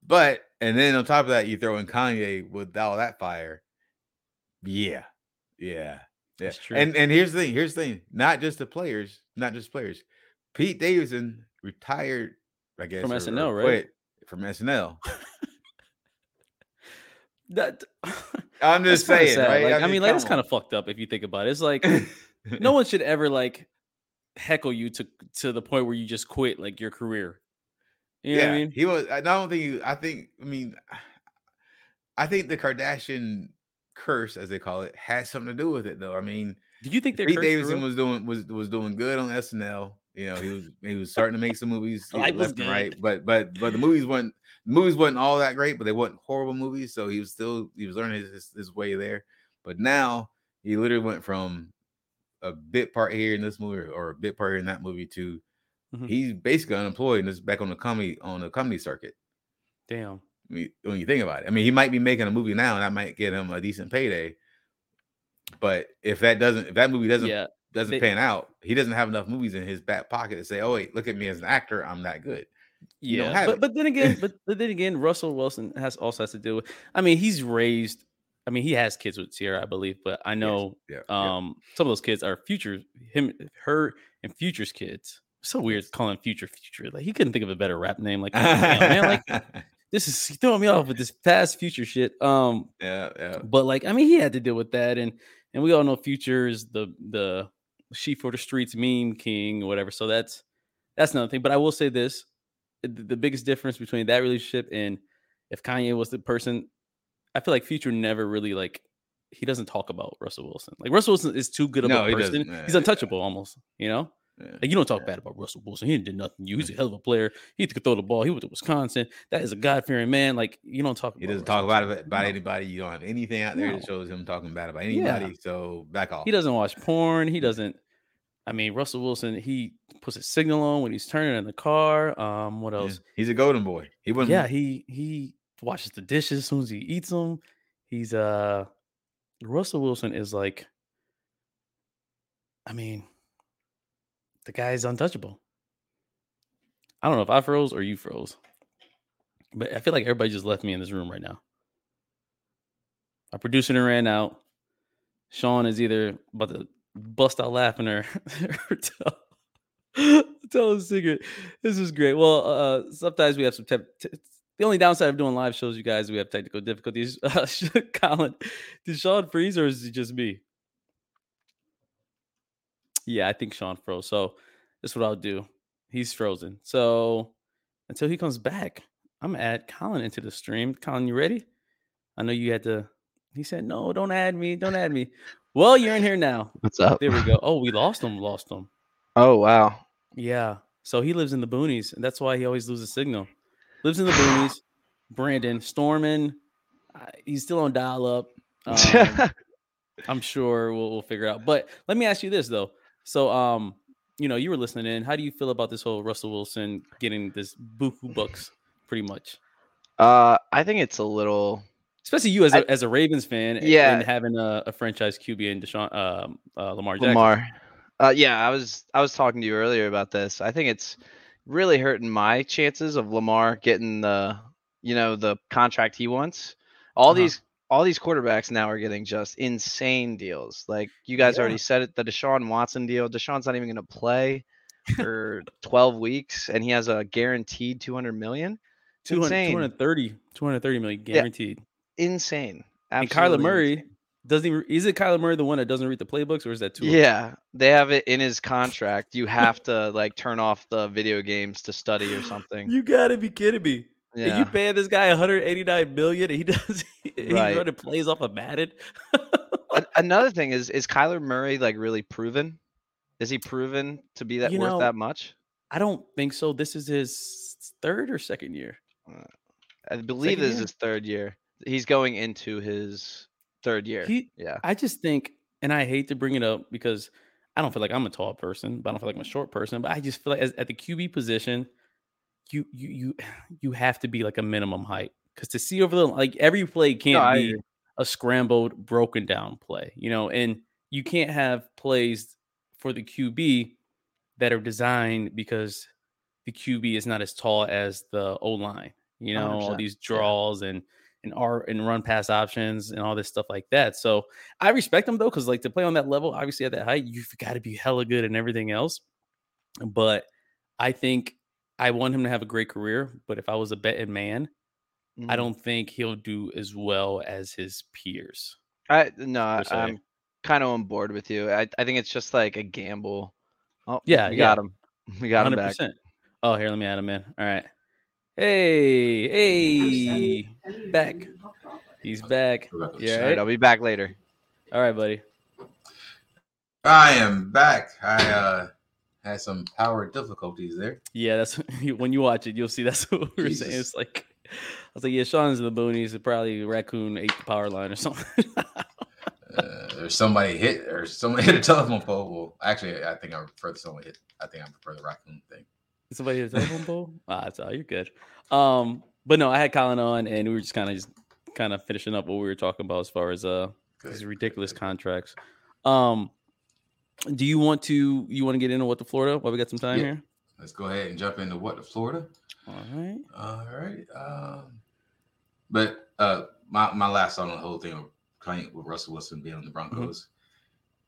but and then on top of that, you throw in Kanye with all that fire. Yeah, yeah, yeah. That's true. And and here's the thing. Here's the thing. Not just the players. Not just players. Pete Davidson retired. I guess From or- or SNL, right? quit From SNL. that, I'm just saying, right? Like, I mean, like come it's kind of fucked up if you think about it. It's like no one should ever like heckle you to to the point where you just quit like your career. You yeah, I mean? he was. I don't think. He, I think. I mean, I think the Kardashian curse, as they call it, has something to do with it, though. I mean, Do you think they're Pete Davidson was doing was was doing good on SNL. You know, he was he was starting to make some movies oh, you know, was left and right, but but but the movies weren't the movies wasn't all that great, but they weren't horrible movies. So he was still he was learning his, his, his way there. But now he literally went from a bit part here in this movie or a bit part here in that movie to Mhm. he's basically unemployed and is back on the comedy on the comedy circuit. Damn. I mean, when you think about it, I mean, he might be making a movie now, and that might get him a decent payday. But if that doesn't, if that movie doesn't Yeah. doesn't they- pan out, he doesn't have enough movies in his back pocket to say, "Oh wait, look at me as an actor, I'm that good." Yeah. But it. but then again, but, but then again, Russell Wilson has also has to deal with I mean, he's raised I mean, he has kids with Ciara, I believe, but I know Yeah, yeah. um some of those kids are future him her and future's kids. So weird calling future future. Like he couldn't think of a better rap name. Like man, like this is throwing me off with this past future shit. Um, yeah, yeah. but like I mean, he had to deal with that, and and we all know Future is the the sheep for the streets meme king or whatever. So that's that's another thing. But I will say this: the, the biggest difference between that relationship and if Kanye was the person, I feel like Future never really like he doesn't talk about Russell Wilson. Like Russell Wilson is too good of No, a person. doesn't. He's Yeah, untouchable almost. You know. Yeah. Like you don't talk Yeah. bad about Russell Wilson. He didn't do nothing. You, he's a hell of a player. He could throw the ball. He went to Wisconsin. That is a God fearing man. Like you don't talk. He doesn't Russell talk about about No. anybody. You don't have anything out there No. that shows him talking bad about Yeah. anybody. So back off. He doesn't watch porn. He doesn't. I mean, Russell Wilson. He puts a signal on when he's turning in the car. Um, what Yeah. else? He's a golden boy. He wasn't. Yeah, he he washes the dishes as soon as he eats them. He's uh, Russell Wilson is like. I mean, the guy is untouchable. I don't know if I froze or you froze, but I feel like everybody just left me in this room right now. Our producer ran out. Sean is either about to bust out laughing or, or tell, tell a secret. This is great. Well, uh, sometimes we have some. Te- t- the only downside of doing live shows, you guys, we have technical difficulties. Uh, Colin, did Sean freeze or is it just me? Yeah, I think Sean froze. So this is what I'll do. He's frozen. So until he comes back, I'm gonna add Colin into the stream. Colin, you ready? I know you had to. He said, "No, don't add me. Don't add me." Well, you're in here now. What's up? There we go. Oh, we lost him. Lost him. Oh wow. Yeah. So he lives in the boonies, and that's why he always loses signal. Lives in the boonies. Brandon Storman. uh, He's still on dial up. Um, I'm sure we'll, we'll figure out. But let me ask you this though. So, um, you know, you were listening in. How do you feel about this whole Russell Wilson getting this buku bucks, pretty much? uh, I think it's a little especially you as a I- as a Ravens fan, and- Yeah. and having a, a franchise QB in Deshaun um, uh, Lamar Jackson. Lamar. Uh, yeah, I was I was talking to you earlier about this. I think it's really hurting my chances of Lamar getting the you know the contract he wants. All Uh-huh. these all these quarterbacks now are getting just insane deals. Like you guys Yeah. already said it, the Deshaun Watson deal. Deshaun's not even going to play for 12 weeks, and he has a guaranteed 200 million. 200, Insane. 230, 230 million Yeah, guaranteed. Insane. and Kyler Absolutely Murray insane. doesn't even is it Kyler Murray the one that doesn't read the playbooks or is that two? Yeah, they have it in his contract. You have to like turn off the video games to study or something. You gotta be kidding me. Yeah. you paying this guy 189 million and he does he Right. running plays off of Madden. Another thing is is Kyler Murray like really proven? Is he proven to be that You worth know, that much? I don't think so. This is his third or second year. Uh, I believe second this is his third year. He's going into his third year. He yeah. I just think, and I hate to bring it up because I don't feel like I'm a tall person, but I don't feel like I'm a short person. But I just feel like as, at the QB position, you you you you have to be like a minimum height because to see over the like every play can't I be a scrambled, broken down play, you know, and you can't have plays for the QB that are designed because the QB is not as tall as the O line, you know, all 100%, these yeah. draws and and R and run pass options and all this stuff like that. So I respect them though, because like to play on that level, obviously at that height, you've got to be hella good and everything else. But I think I want him to have a great career. But if I was a betting man, I Mhm. don't think he'll do as well as his peers. I no, I, I'm kind of on board with you. I, I think it's just like a gamble. Oh, Yeah, we yeah. got him. We got him back. Oh, here, let me add him in. All right. Hey, hey, back. He's back. Yeah, All right. right, I'll be back later. All right, buddy. I am back. I uh had some power difficulties there. Yeah, that's when you watch it, you'll see that's what we were saying. It's like I was like, yeah, Sean's in the boonies. Probably raccoon ate the power line or something. Uh, or somebody hit or somebody hit a telephone pole. Well, actually, I think I prefer the someone hit. I think I prefer the raccoon thing. Somebody hit a telephone pole. Ah, that's all. You're good. Um, but no, I had Colin on, and we were just kind of just kind of finishing up what we were talking about as far as uh Good, these ridiculous good. contracts. Um, do you want to you want to get into what the Florida? While we got some time Yeah. here. Let's go ahead and jump into what the Florida. All right. All right. Um, but uh, my my last thought on the whole thing with Russell Wilson being on the Broncos,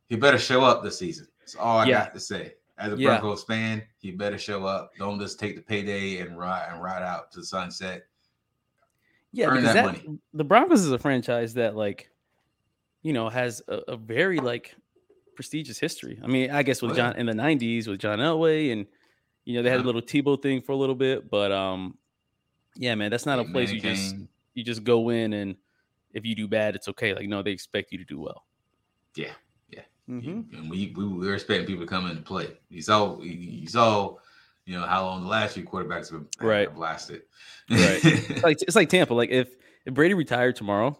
he better show up this season. That's all I Mm-hmm. Yeah. got to say. As a Yeah. Broncos fan, he better show up. Don't just take the payday and ride and ride out to the sunset. Yeah, Earn that that, money. the Broncos is a franchise that like, you know, has a, a very like prestigious history. I mean, I guess with Oh. John in the '90s with John Elway, and you know they had a Yeah. little Tebow thing for a little bit, but um, yeah, man, that's not a place you just you just go in and if you do bad, it's okay. Like no, they expect you to do well. Yeah, yeah. Mhm. And we, we we were expecting people to come in and play. You saw you, saw, you know how long the last few quarterbacks have, been Right. lasted. Right. It's like it's like Tampa. Like if if Brady retired tomorrow,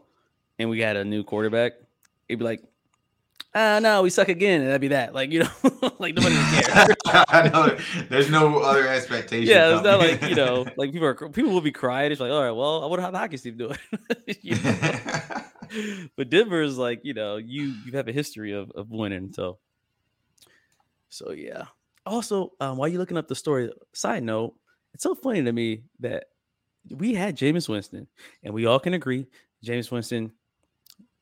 and we had a new quarterback, it'd be like, ah, no, we suck again, and that'd be that. Like you know, like nobody would care. I know there's no other expectation. Yeah, it's not like you know, like people are people will be crying. It's like, all right, well, I wonder how the hockey team doing. you know? but Denver is like, you know, you you have a history of, of winning, so so yeah. Also, um, while you're looking up the story, side note, it's so funny to me that we had Jameis Winston, and we all can agree, Jameis Winston,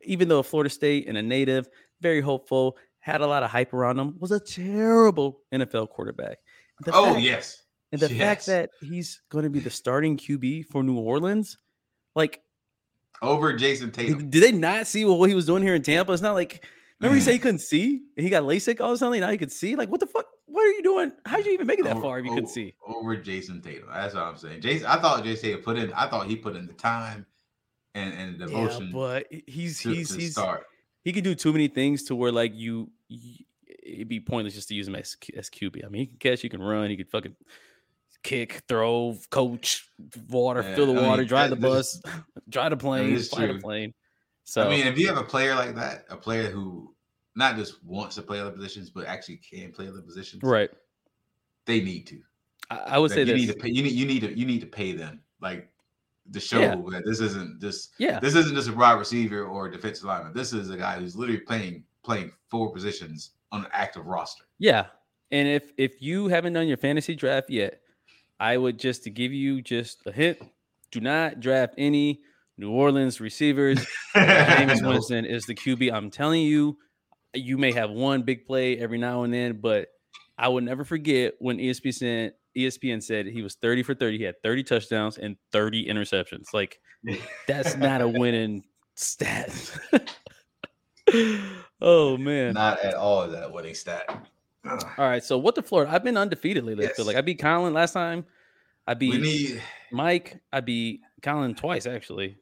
even though a Florida State and a native, very hopeful, had a lot of hype around him, was a terrible NFL quarterback. The oh fact- yes, and the Yes. fact that he's going to be the starting QB for New Orleans, like, over Jason Tatum. did, they not see what he was doing here in Tampa? It's not like, remember he mm. said he couldn't see and he got LASIK all of a sudden. Now he could see. Like, what the fuck? What are you doing? How did you even make it that Over- far if you couldn't see? over Jason Tatum. That's what I'm saying. Jason, I thought Jason Tatum put in. I thought he put in the time and and the Yeah, devotion but he's to, he's to he's start. He can do too many things to where like you, y it'd be pointless just to use him as as QB. I mean, he can catch, he can run, he could fucking kick, throw, coach, water, Yeah, fill the I mean, waure, drive the bus, drive the plane, fly the plane. So I mean, if you have a player like that, a player who not just wants to play other positions, but actually can play other positions, right, They need to. I, I would Like, say you this. need to pay. You need you need to you need to pay them. Like to show Yeah. that this isn't just Yeah. this isn't just a wide receiver or a defensive lineman. This is a guy who's literally playing playing four positions on an active roster. Yeah. And if if you haven't done your fantasy draft yet, I would just to give you just a hint, do not draft any New Orleans receivers. Jameis No. Winston is the QB. I'm telling you, you may have one big play every now and then, but I will never forget when ESPN ESPN said he was 30 for 30. He had 30 touchdowns and 30 interceptions. Like that's not a winning stat. oh man. Not at all that winning stat. All right. So what the Florida? I've been undefeated lately. I feel like I beat Colin last time. I We beat need. Mike. I beat Colin twice actually.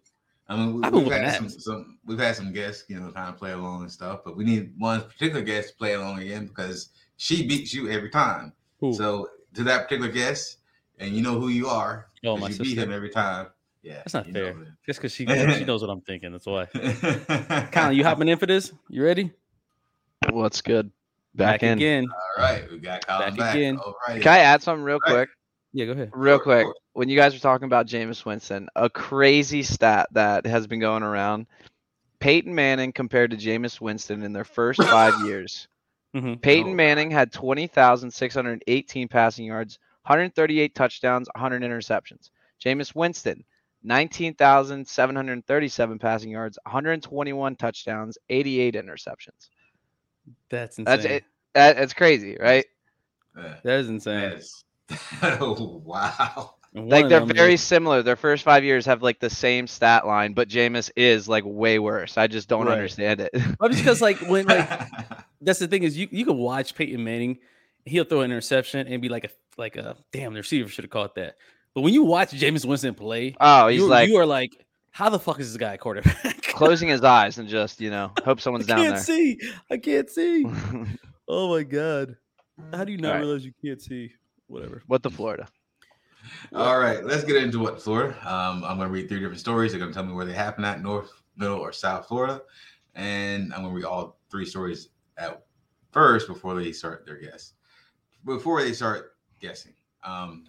I mean, we, we've had some, some. We've had some guests, you know, kind of play along and stuff. But we need one particular guest to play along again because she beats you every time. Who? So to that particular guest, and you know who you are. Oh, 'cause my you beat him every time. Yeah, That's not you know fair. Just because she she knows what I'm thinking. That's why. it. Colin, you hopping in for this? You ready? What's good? Back, in. again. All right, we got Colin Back back. again. All right. Can I add something real Right. quick? Yeah, go ahead. Real Sure, quick. sure. When you guys were talking about Jameis Winston, a crazy stat that has been going around. Peyton Manning compared to Jameis Winston in their first five years. Mhm. Peyton Oh, Manning had 20,618 passing yards, 138 touchdowns, 100 interceptions. Jameis Winston, 19,737 passing yards, 121 touchdowns, 88 interceptions. That's insane. That's it. That, it's crazy, right? That is insane. that is- oh, wow. And one Like they're them is- very similar. Their first five years have like the same stat line, but Jameis is like way worse. I just don't Right. understand it. Well, just because like when like that's the thing is you you can watch Peyton Manning, he'll throw an interception and be like a like a damn the receiver should have caught that. But when you watch Jameis Winston play, oh, he's you, like you are like, how the fuck is this guy a quarterback? closing his eyes and just you know hope someone's down. I can't there. see. I can't see. Oh my god. How do you not All right. realize you can't see? Whatever. what the Florida? All right, let's get into what Florida. Um, I'm going to read three different stories. They're going to tell me where they happen at North, Middle, or South Florida. And I'm going to read all three stories at first before they start their guess. Before they start guessing, um,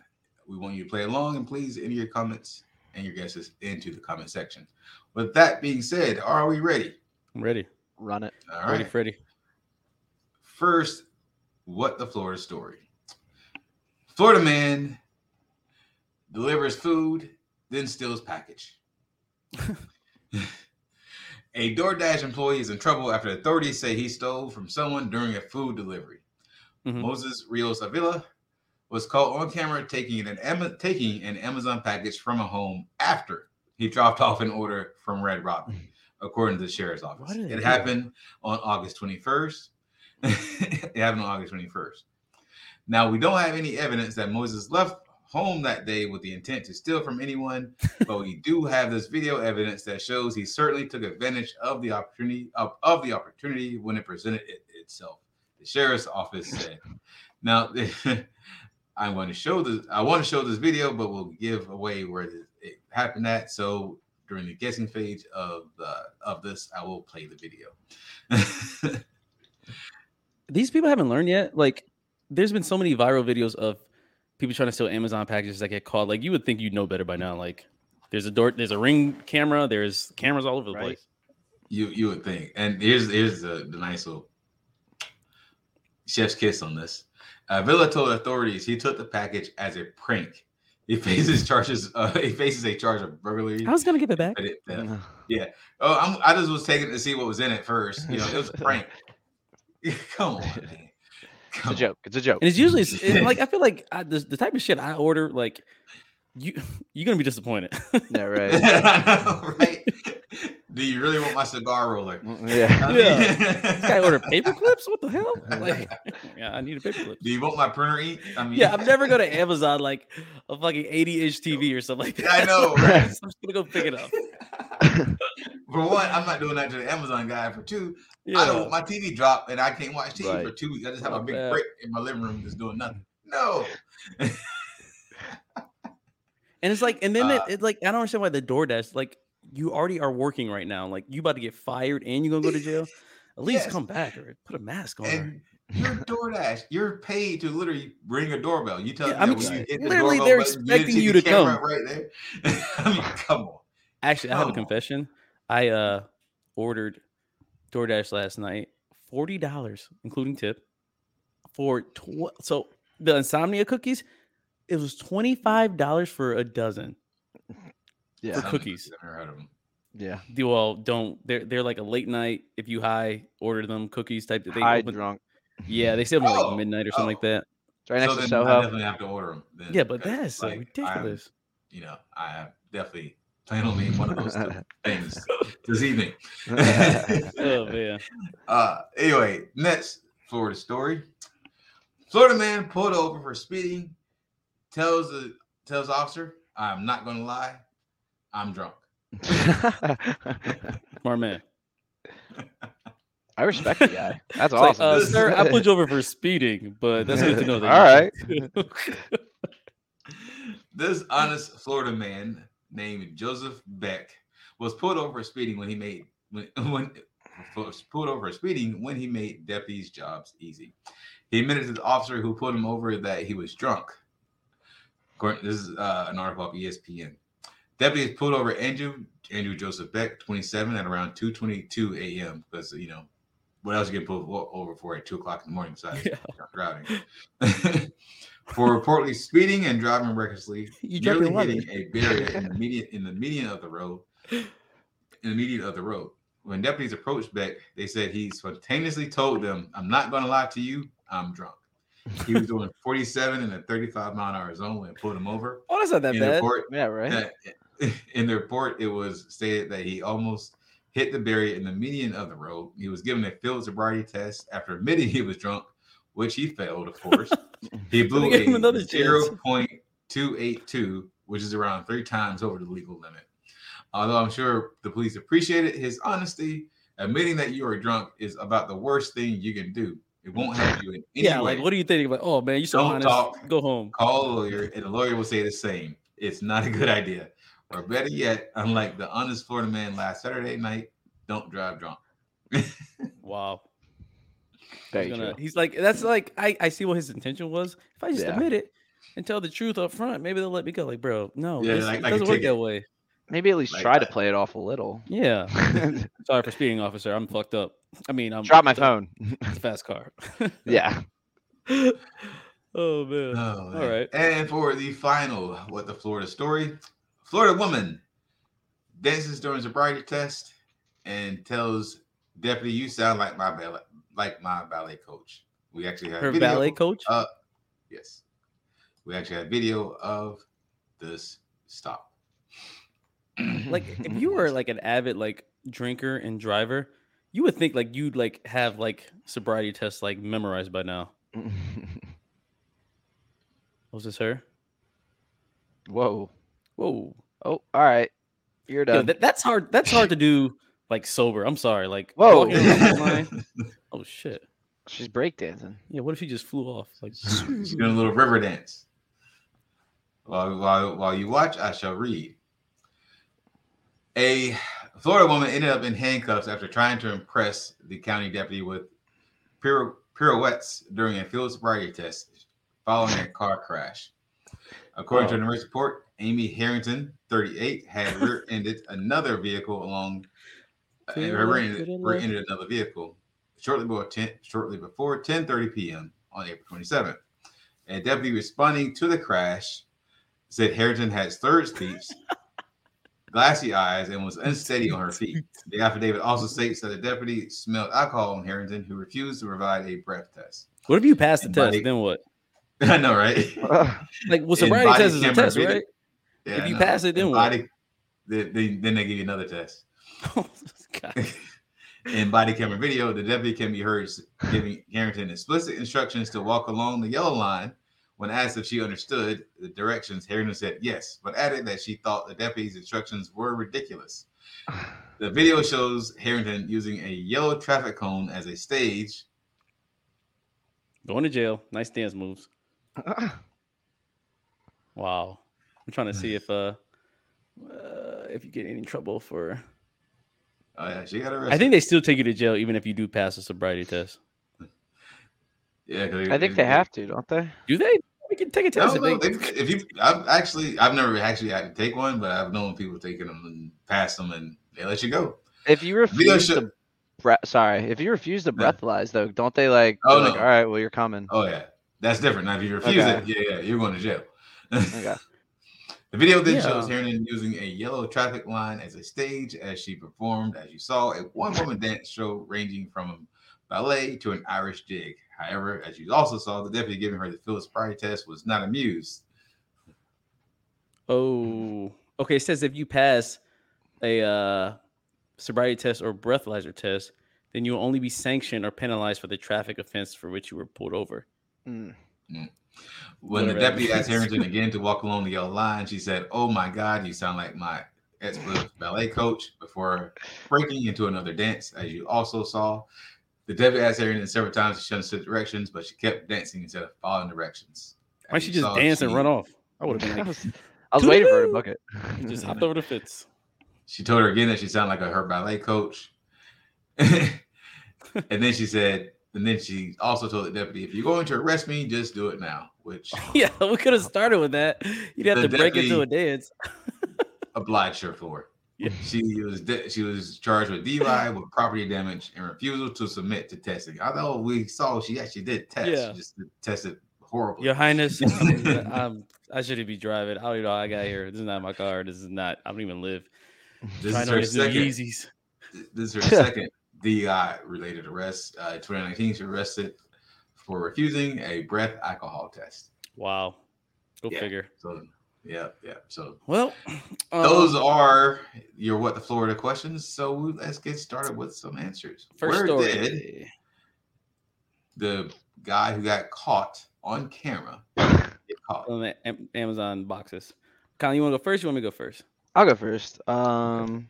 we want you to play along and please enter your comments and your guesses into the comment section. With that being said, are we ready? I'm ready. Run it. All Ready, right. Freddie. First, what the Florida story? Florida man delivers food, then steals package. a DoorDash employee is in trouble after authorities say he stole from someone during a food delivery. Mhm. Moses Rios Avila was caught on camera taking an taking an Amazon package from a home after he dropped off an order from Red Robin, according to the sheriff's office. It happened on August 21st. it happened on August 21st. Now we don't have any evidence that Moses left home that day with the intent to steal from anyone, but we do have this video evidence that shows he certainly took advantage of the opportunity of, of the opportunity when it presented it, itself. The sheriff's office said. Now I'm going to show this. I want to show this video, but we'll give away where it, happened at. So during the guessing phase of the of this, I will play the video. These people haven't learned yet. Like, there's been so many viral videos of people trying to steal Amazon packages that get caught. Like, you would think you'd know better by now. Like, there's a door, there's a ring camera, there's cameras all over the Right. place. You you would think, and here's here's the, the nice little chef's kiss on this. Uh, Villa told authorities he took the package as a prank. He faces charges. Uh, he faces a charge of burglary. I was gonna give it back. but it- uh, oh, I'm, I just was taking to see what was in it first. You know, it was a prank. Come on, man. It's a joke. It's a joke. And it's usually it's, like I feel like I, the, the type of shit I order, like you you're gonna be disappointed. Yeah, right. Right? Do you really want my cigar roller? Mm, mm, yeah. I mean- This guy ordered paper clips. What the hell? Like, yeah, I need a paper clip. Do you want my printer ink? I mean, Yeah, I'm never gonna Amazon like a fucking 80 inch TV or something like that. I know, right? I'm just gonna go pick it up. For one, I'm not doing that to the Amazon guy. For two, Yeah. I don't want my TV dropped and I can't watch TV Right. for two weeks. I just have a big that. brick in my living room just doing nothing. No. And it's like, and then Uh, it, it's like, I don't understand why the DoorDash, like, you already are working right now. Like, you about to get fired and you're gonna go to jail. At least Yes. come back or put a mask on. And You're DoorDash. You're paid to literally ring a doorbell. You tell Yeah, them I mean, when you hit the literally, doorbell they're button, expecting see you to come. right there. I mean, come on. Actually, I have a confession. I uh ordered DoorDash last night, forty dollars, including tip, for tw- so the insomnia cookies. It was twenty five dollars for a dozen. Yeah. For cookies. Never heard of them. Yeah. Do well, don't they're they're like a late night. If you high, order them cookies type. They High open, drunk. yeah, they sell them Oh, like midnight or oh. something like oh. that. Right next so to then Soho. I definitely have to order them. Then, Yeah, but that's so like, I'm- ridiculous. you know, I definitely plan on being one of those things this evening. Oh man, Uh, anyway, next Florida story. Florida man pulled over for speeding. Tells the tells officer, "I'm not going to lie, I'm drunk." smart man. I respect the guy. That's It's like, awesome. uh, sir, I pulled you over for speeding, but that's good to know. That All you- This honest Florida man named Joseph Beck was pulled over for speeding when he made when when pulled over for speeding when he made deputies' jobs easy. He admitted to the officer who pulled him over that he was drunk. This is uh, an article off ESPN. Deputies pulled over Andrew Andrew Joseph Beck, 27, at around 2:22 a.m. Because you know what else you get pulled over for at two o'clock in the morning besides Yeah. driving? for reportedly speeding and driving recklessly, You nearly hitting a barrier in the median in the median of the road. In the median of the road. When deputies approached Beck, they said he spontaneously told them, "I'm not going to lie to you. I'm drunk." He was doing 47 in a 35 mile an hour zone when pulled him over. Oh, that's not that In bad. report, yeah, right. that, in the report, it was stated that he almost hit the barrier in the median of the road. He was given a field sobriety test after admitting he was drunk, which he failed, of course. He blew They gave him a another chance. 0.282, which is around three times over the legal limit. Although I'm sure the police appreciated his honesty, admitting that you are drunk is about the worst thing you can do. It won't help you in any Yeah, way. like what are you thinking about? Oh man, you so Don't honest. talk. Go home. Call a lawyer, and the lawyer will say the same. It's not a good idea. Or better yet, unlike the honest Florida man last Saturday night, don't drive drunk. Wow. Very he's, gonna, true. he's like, that's like, I, I see what his intention was. If I just Yeah. admit it and tell the truth up front, maybe they'll let me go. Like, bro, no, Yeah, this, like- it like doesn't work ticket. that way. Maybe at least Like try to play it off a little. Yeah. Sorry for speeding, officer. I'm fucked up. I mean, I'm Drop my phone. It's a fast car. yeah. oh man. Oh, man. All right. And for the final, what the Florida story? Florida woman dances during sobriety test and tells deputy, "You sound like my ballet, like my ballet coach." We actually have Her video. ballet coach. Uh, yes, we actually have video of this stop. like if you were like an avid like drinker and driver, you would think like you'd like have like sobriety tests like memorized by now. Was this her? Whoa. Whoa. Oh, all right. You're Yo, done. that, that's hard. That's hard to do like sober. I'm sorry. Like Whoa. walking around this line- Oh shit. She's breakdancing. Yeah. What if he just flew off? Like She's doing a little river dance. While, while, while you watch, I shall read. A Florida woman ended up in handcuffs after trying to impress the county deputy with piro- pirouettes during a field sobriety test following a car crash. According to Oh. the news report, Amy Harrington, 38, had rear-ended another vehicle along. uh, Feel rear-ended, rear-ended another vehicle shortly before 10, shortly before 10:30 p.m. on April 27th. A deputy responding to the crash said Harrington had slurred speech, glassy eyes, and was unsteady on her feet. The affidavit also states that the deputy smelled alcohol on Harrington, who refused to provide a breath test. what if you pass the And test? body- Then what? I know, right? Like well, sobriety test is a test, video- right? Yeah, If you know. pass it, then And what? body, they, they- then they give you another test. Oh, In body camera video, the deputy can be heard giving Harrington explicit instructions to walk along the yellow line. When asked if she understood the directions, Harrington said yes, but added that she thought the deputy's instructions were ridiculous. The video shows Harrington using a yellow traffic cone as a stage. Going to jail. Nice dance moves. Wow. I'm trying to see if uh, uh if you get any trouble for. Oh yeah, she got arrested. I think they still take you to jail even if you do pass a sobriety test. Yeah, 'cause I think they have to, don't they? Do they? We can take a test. don't if they- If, if you, I've actually, I've never actually had to take one, but I've known people taking them and pass them, and they let you go. If you refuse show- to, bre- sorry, if you refuse to Yeah. breathalyze though, don't they like? Oh, they're like, no. all right, well you're coming. Oh yeah, that's different. Now, if you refuse Okay. it, yeah, yeah, you're going to jail. Okay. The video then Yeah. shows Harrington using a yellow traffic line as a stage as she performed, as you saw, a one-woman dance show ranging from ballet to an Irish jig. However, as you also saw, the deputy giving her the Phillips sobriety test was not amused. Oh, okay. It says if you pass a uh, sobriety test or breathalyzer test, then you will only be sanctioned or penalized for the traffic offense for which you were pulled over. Mm. When the deputy asked. Harrington again to walk along the yellow line, she said, "Oh my God, you sound like my ex-Phillips ballet coach." Before breaking into another dance, as you also saw, the deputy asked Harrington several times to shut the directions, but she kept dancing instead of following directions. Why she just saw, dance and run off? I would have I been like, was, I was waiting for her to book it. just hopped over the fence. She told her again that she sounded like a, her ballet coach. and then she said, and then she also told the deputy, if you're going to arrest me, just do it now, which Yeah, we could have started with that. You'd have to break into a dance. obliged her for. Yeah. She was de- she was charged with DUI with property damage and refusal to submit to testing. Although we saw she actually did test, Yeah. she just tested horribly. Your Highness, I'm, I shouldn't be driving. I don't even know I got here. This is not my car. This is not. I don't even live. this is to her these new second. This is her second DUI related arrest. Uh, 2019, she was arrested for refusing a breath alcohol test. Wow. Go Yeah. figure. So, yeah, yeah. So Well, um, those are your what the Florida questions. So let's get started with some answers. first Where story. did the guy who got caught on camera get caught? on the Amazon boxes. Colin, you want to go first? You want me to go first? I'll go first. Um,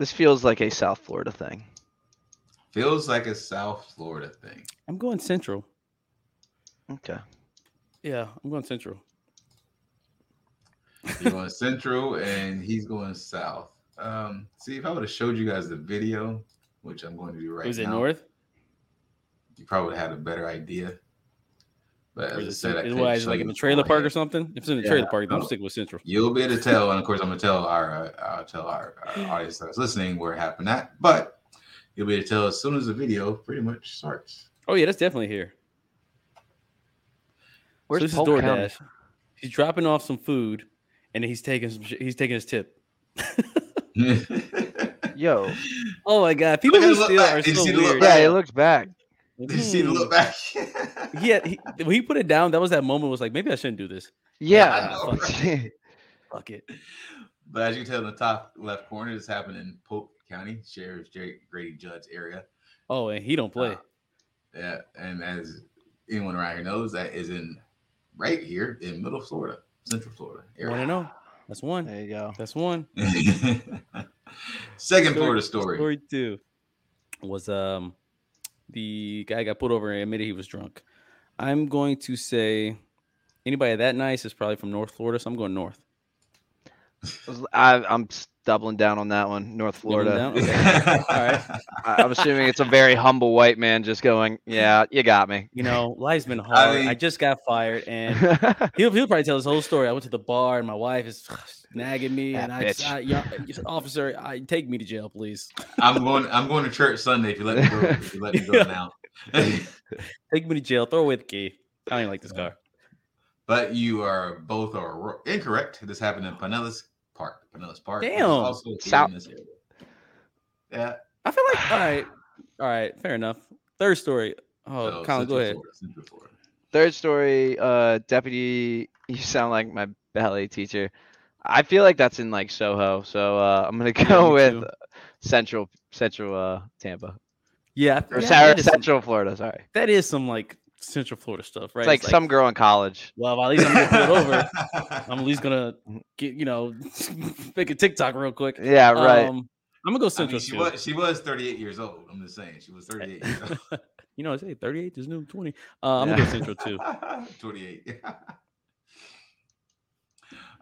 this feels like a South Florida thing. Feels like a South Florida thing. I'm going Central. Okay. Yeah, I'm going Central. You're going central and he's going south. Um, see if I would have showed you guys the video, which I'm going to do right Was it now, North? you probably had a better idea. But Or as I is it, said, I cent- why, is it like in the trailer park or something? If it's in the Yeah, trailer park, then I'm sticking with Central. You'll be able to tell, and of course, I'm gonna tell our, uh, I'll tell our, our audience that's listening where it happened at. But you'll be able to tell as soon as the video pretty much starts. Oh yeah, that's definitely here. Where's so this Polk is County? DoorDash. He's dropping off some food, and then he's taking some. sh- He's taking his tip. Yo. Oh my god, people Look at who look steal back. are Did you so see the look weird. Yeah, he looks back. Did you see the look Hmm. back? Yeah, he, when he put it down, that was that moment. Was like, maybe I shouldn't do this. Yeah. I know, right? Fuck it. But as you can tell in the top left corner, this happened in Polk County, Sheriff Jerry Grady Judd area. Oh, and he don't play. Uh, yeah, and as anyone around here knows, that is in right here in Middle Florida, Central Florida Want to area. know? That's one. There you go. That's one. Second Florida story. Story two was um the guy got pulled over and admitted he was drunk. I'm going to say anybody that nice is probably from North Florida, so I'm going north. I, I'm s- doubling down on that one. North Florida. down? right. I, I'm assuming it's a very humble white man just going, "Yeah, you got me." You know, life's been hard. I, mean- just got fired, and he'll, he'll probably tell his whole story. I went to the bar, and my wife is nagging me, and I, bitch. I yeah, officer, I take me to jail, please. I'm going. I'm going to church Sunday. If you let me go, if you let me go Yeah. now. Take me to jail. Throw away the key. I don't even like this car. but you are both are incorrect. This happened in Pinellas Park. Pinellas Park. Damn. Also South- this area. Yeah. I feel like all right, all right, fair enough. Third story. Oh, so Colin, Central go ahead. Florida, Florida. Third story, uh, deputy. You sound like my ballet teacher. I feel like that's in like Soho, so uh, I'm gonna go me with too. Central, Central, uh, Tampa Yeah, or yeah, Sarah, that, is some, Central Florida. Sorry, that is some like Central Florida stuff, right? it's like some girl in college. Well, at least I'm gonna pull it over. I'm at least gonna get you know make a TikTok real quick. Yeah, right. Um, I'm gonna go I Central mean, she too. was she was 38 years old. I'm just saying she was 38 years old. you know, I say 38 is new 20. Uh, I'm gonna go Central too. 28.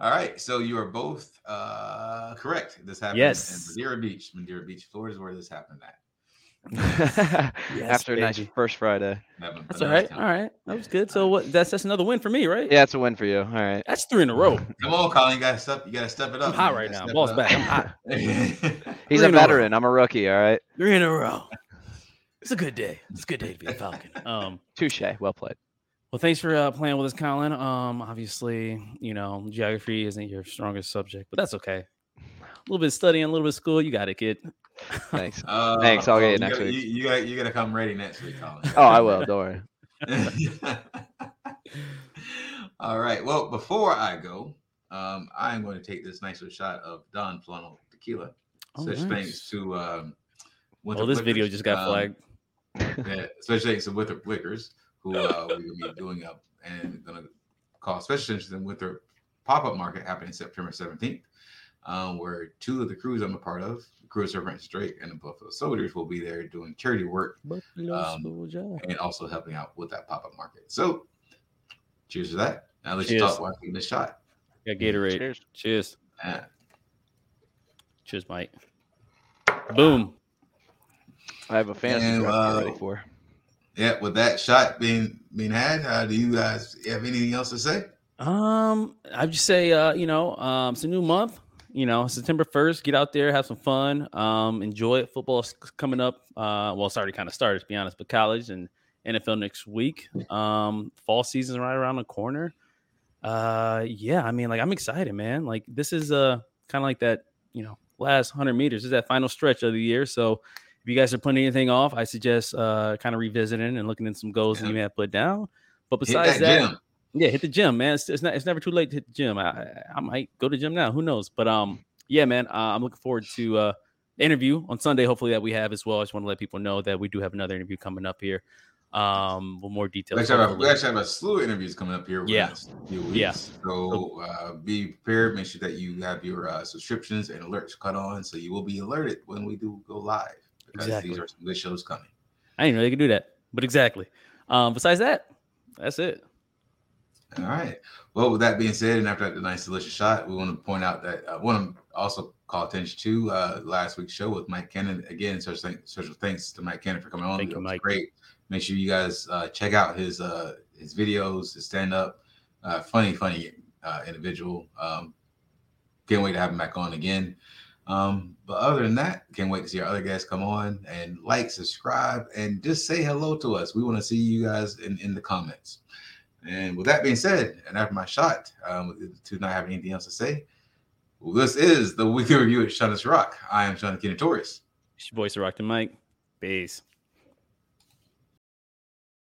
All right, so you are both uh, correct. This happened Yes. in Madeira Beach. Madeira Beach, Florida is where this happened at. After a nice first Friday. That's all right. Time. All right. That was good. So what that's that's another win for me, right? Yeah, it's a win for you. All right. That's three in a row. Come on, Colin. You gotta step. You gotta step it up. I'm hot right now. Ball's back. I'm hot. He's Three a in a row. veteran. I'm a rookie. All right. Three in a row. It's a good day. It's a good day to be a Falcon. Um Touche. Well played. Well, thanks for uh, playing with us, Colin. Um, obviously, you know, geography isn't your strongest subject, but that's okay. A little bit of studying, a little bit of school, you got it, kid. Thanks. Uh, Thanks, I'll get oh, you next gotta, week. You, you gotta, you gotta come ready next week, Colin. Oh, I will. Don't worry. All right. Well, before I go, um, I am going to take this nice little shot of Don Fulano tequila. Oh, Such nice. thanks to um, Well, this video just got um, flagged. yeah, especially thanks to Wither Wickers, who uh, we will be doing up and going to call special attention to the Wither pop up market happening September 17th, um, where two of the crews I'm a part of, the crew of Sir Francis Drake and the Buffalo Soldiers, will be there doing charity work um, and also helping out with that pop up market. So, cheers to that. Now let's Cheers. talk while I this shot. Yeah, Gatorade. Cheers. Cheers. Uh, Cheers, Mike. Boom. I have a fantasy And, draft to get uh, ready for. yeah, with that shot being being had, uh, do you guys have anything else to say? Um, I'd just say, uh, you know, um, it's a new month. You know, September first. Get out there, have some fun, um, enjoy it. Football's coming up. Uh, well, it's already kind of started, to be honest, but college and NFL next week. Um, fall season's right around the corner. Uh, yeah, I mean, like I'm excited, man. Like this is uh kind of like that, you know, last hundred meters this is that final stretch of the year. So if you guys are putting anything off, I suggest uh kind of revisiting and looking at some goals that you may have put down. But Hit besides that that, gym. Yeah, hit the gym, man. It's, it's not. It's never too late to hit the gym. I, I- might go to the gym now. Who knows? But um, yeah, man. Uh, I'm looking forward to uh the interview on Sunday. Hopefully that we have as well. I just want to let people know that we do have another interview coming up here. Um, with more We details. actually, have a, we actually have a slew of interviews coming up here. Yeah. few weeks. Yeah. So uh, be prepared. Make sure that you have your uh, subscriptions and alerts cut on, so you will be alerted when we do go live. Because Exactly. these are some good shows coming. I didn't know they could do that, but exactly. Um, besides that, that's it. All right. Well, with that being said, and after that nice delicious shot, we want to point out that I want to also call attention to uh, last week's show with Mike Cannon. Again, special, special thanks to Mike Cannon for coming on. Thank you, Mike. Great. Make sure you guys uh, check out his uh, his videos, his stand up. Uh, funny, funny uh, individual. Um, can't wait to have him back on again. Um, but other than that, can't wait to see our other guests come on and like, subscribe, and just say hello to us. We want to see you guys in, in the comments. And with that being said, and after my shot, um, to not have anything else to say, well, this is the weekly review at Shut Rock. I am Sean Kenny Torres. It's your voice, Rockton Mike. Peace.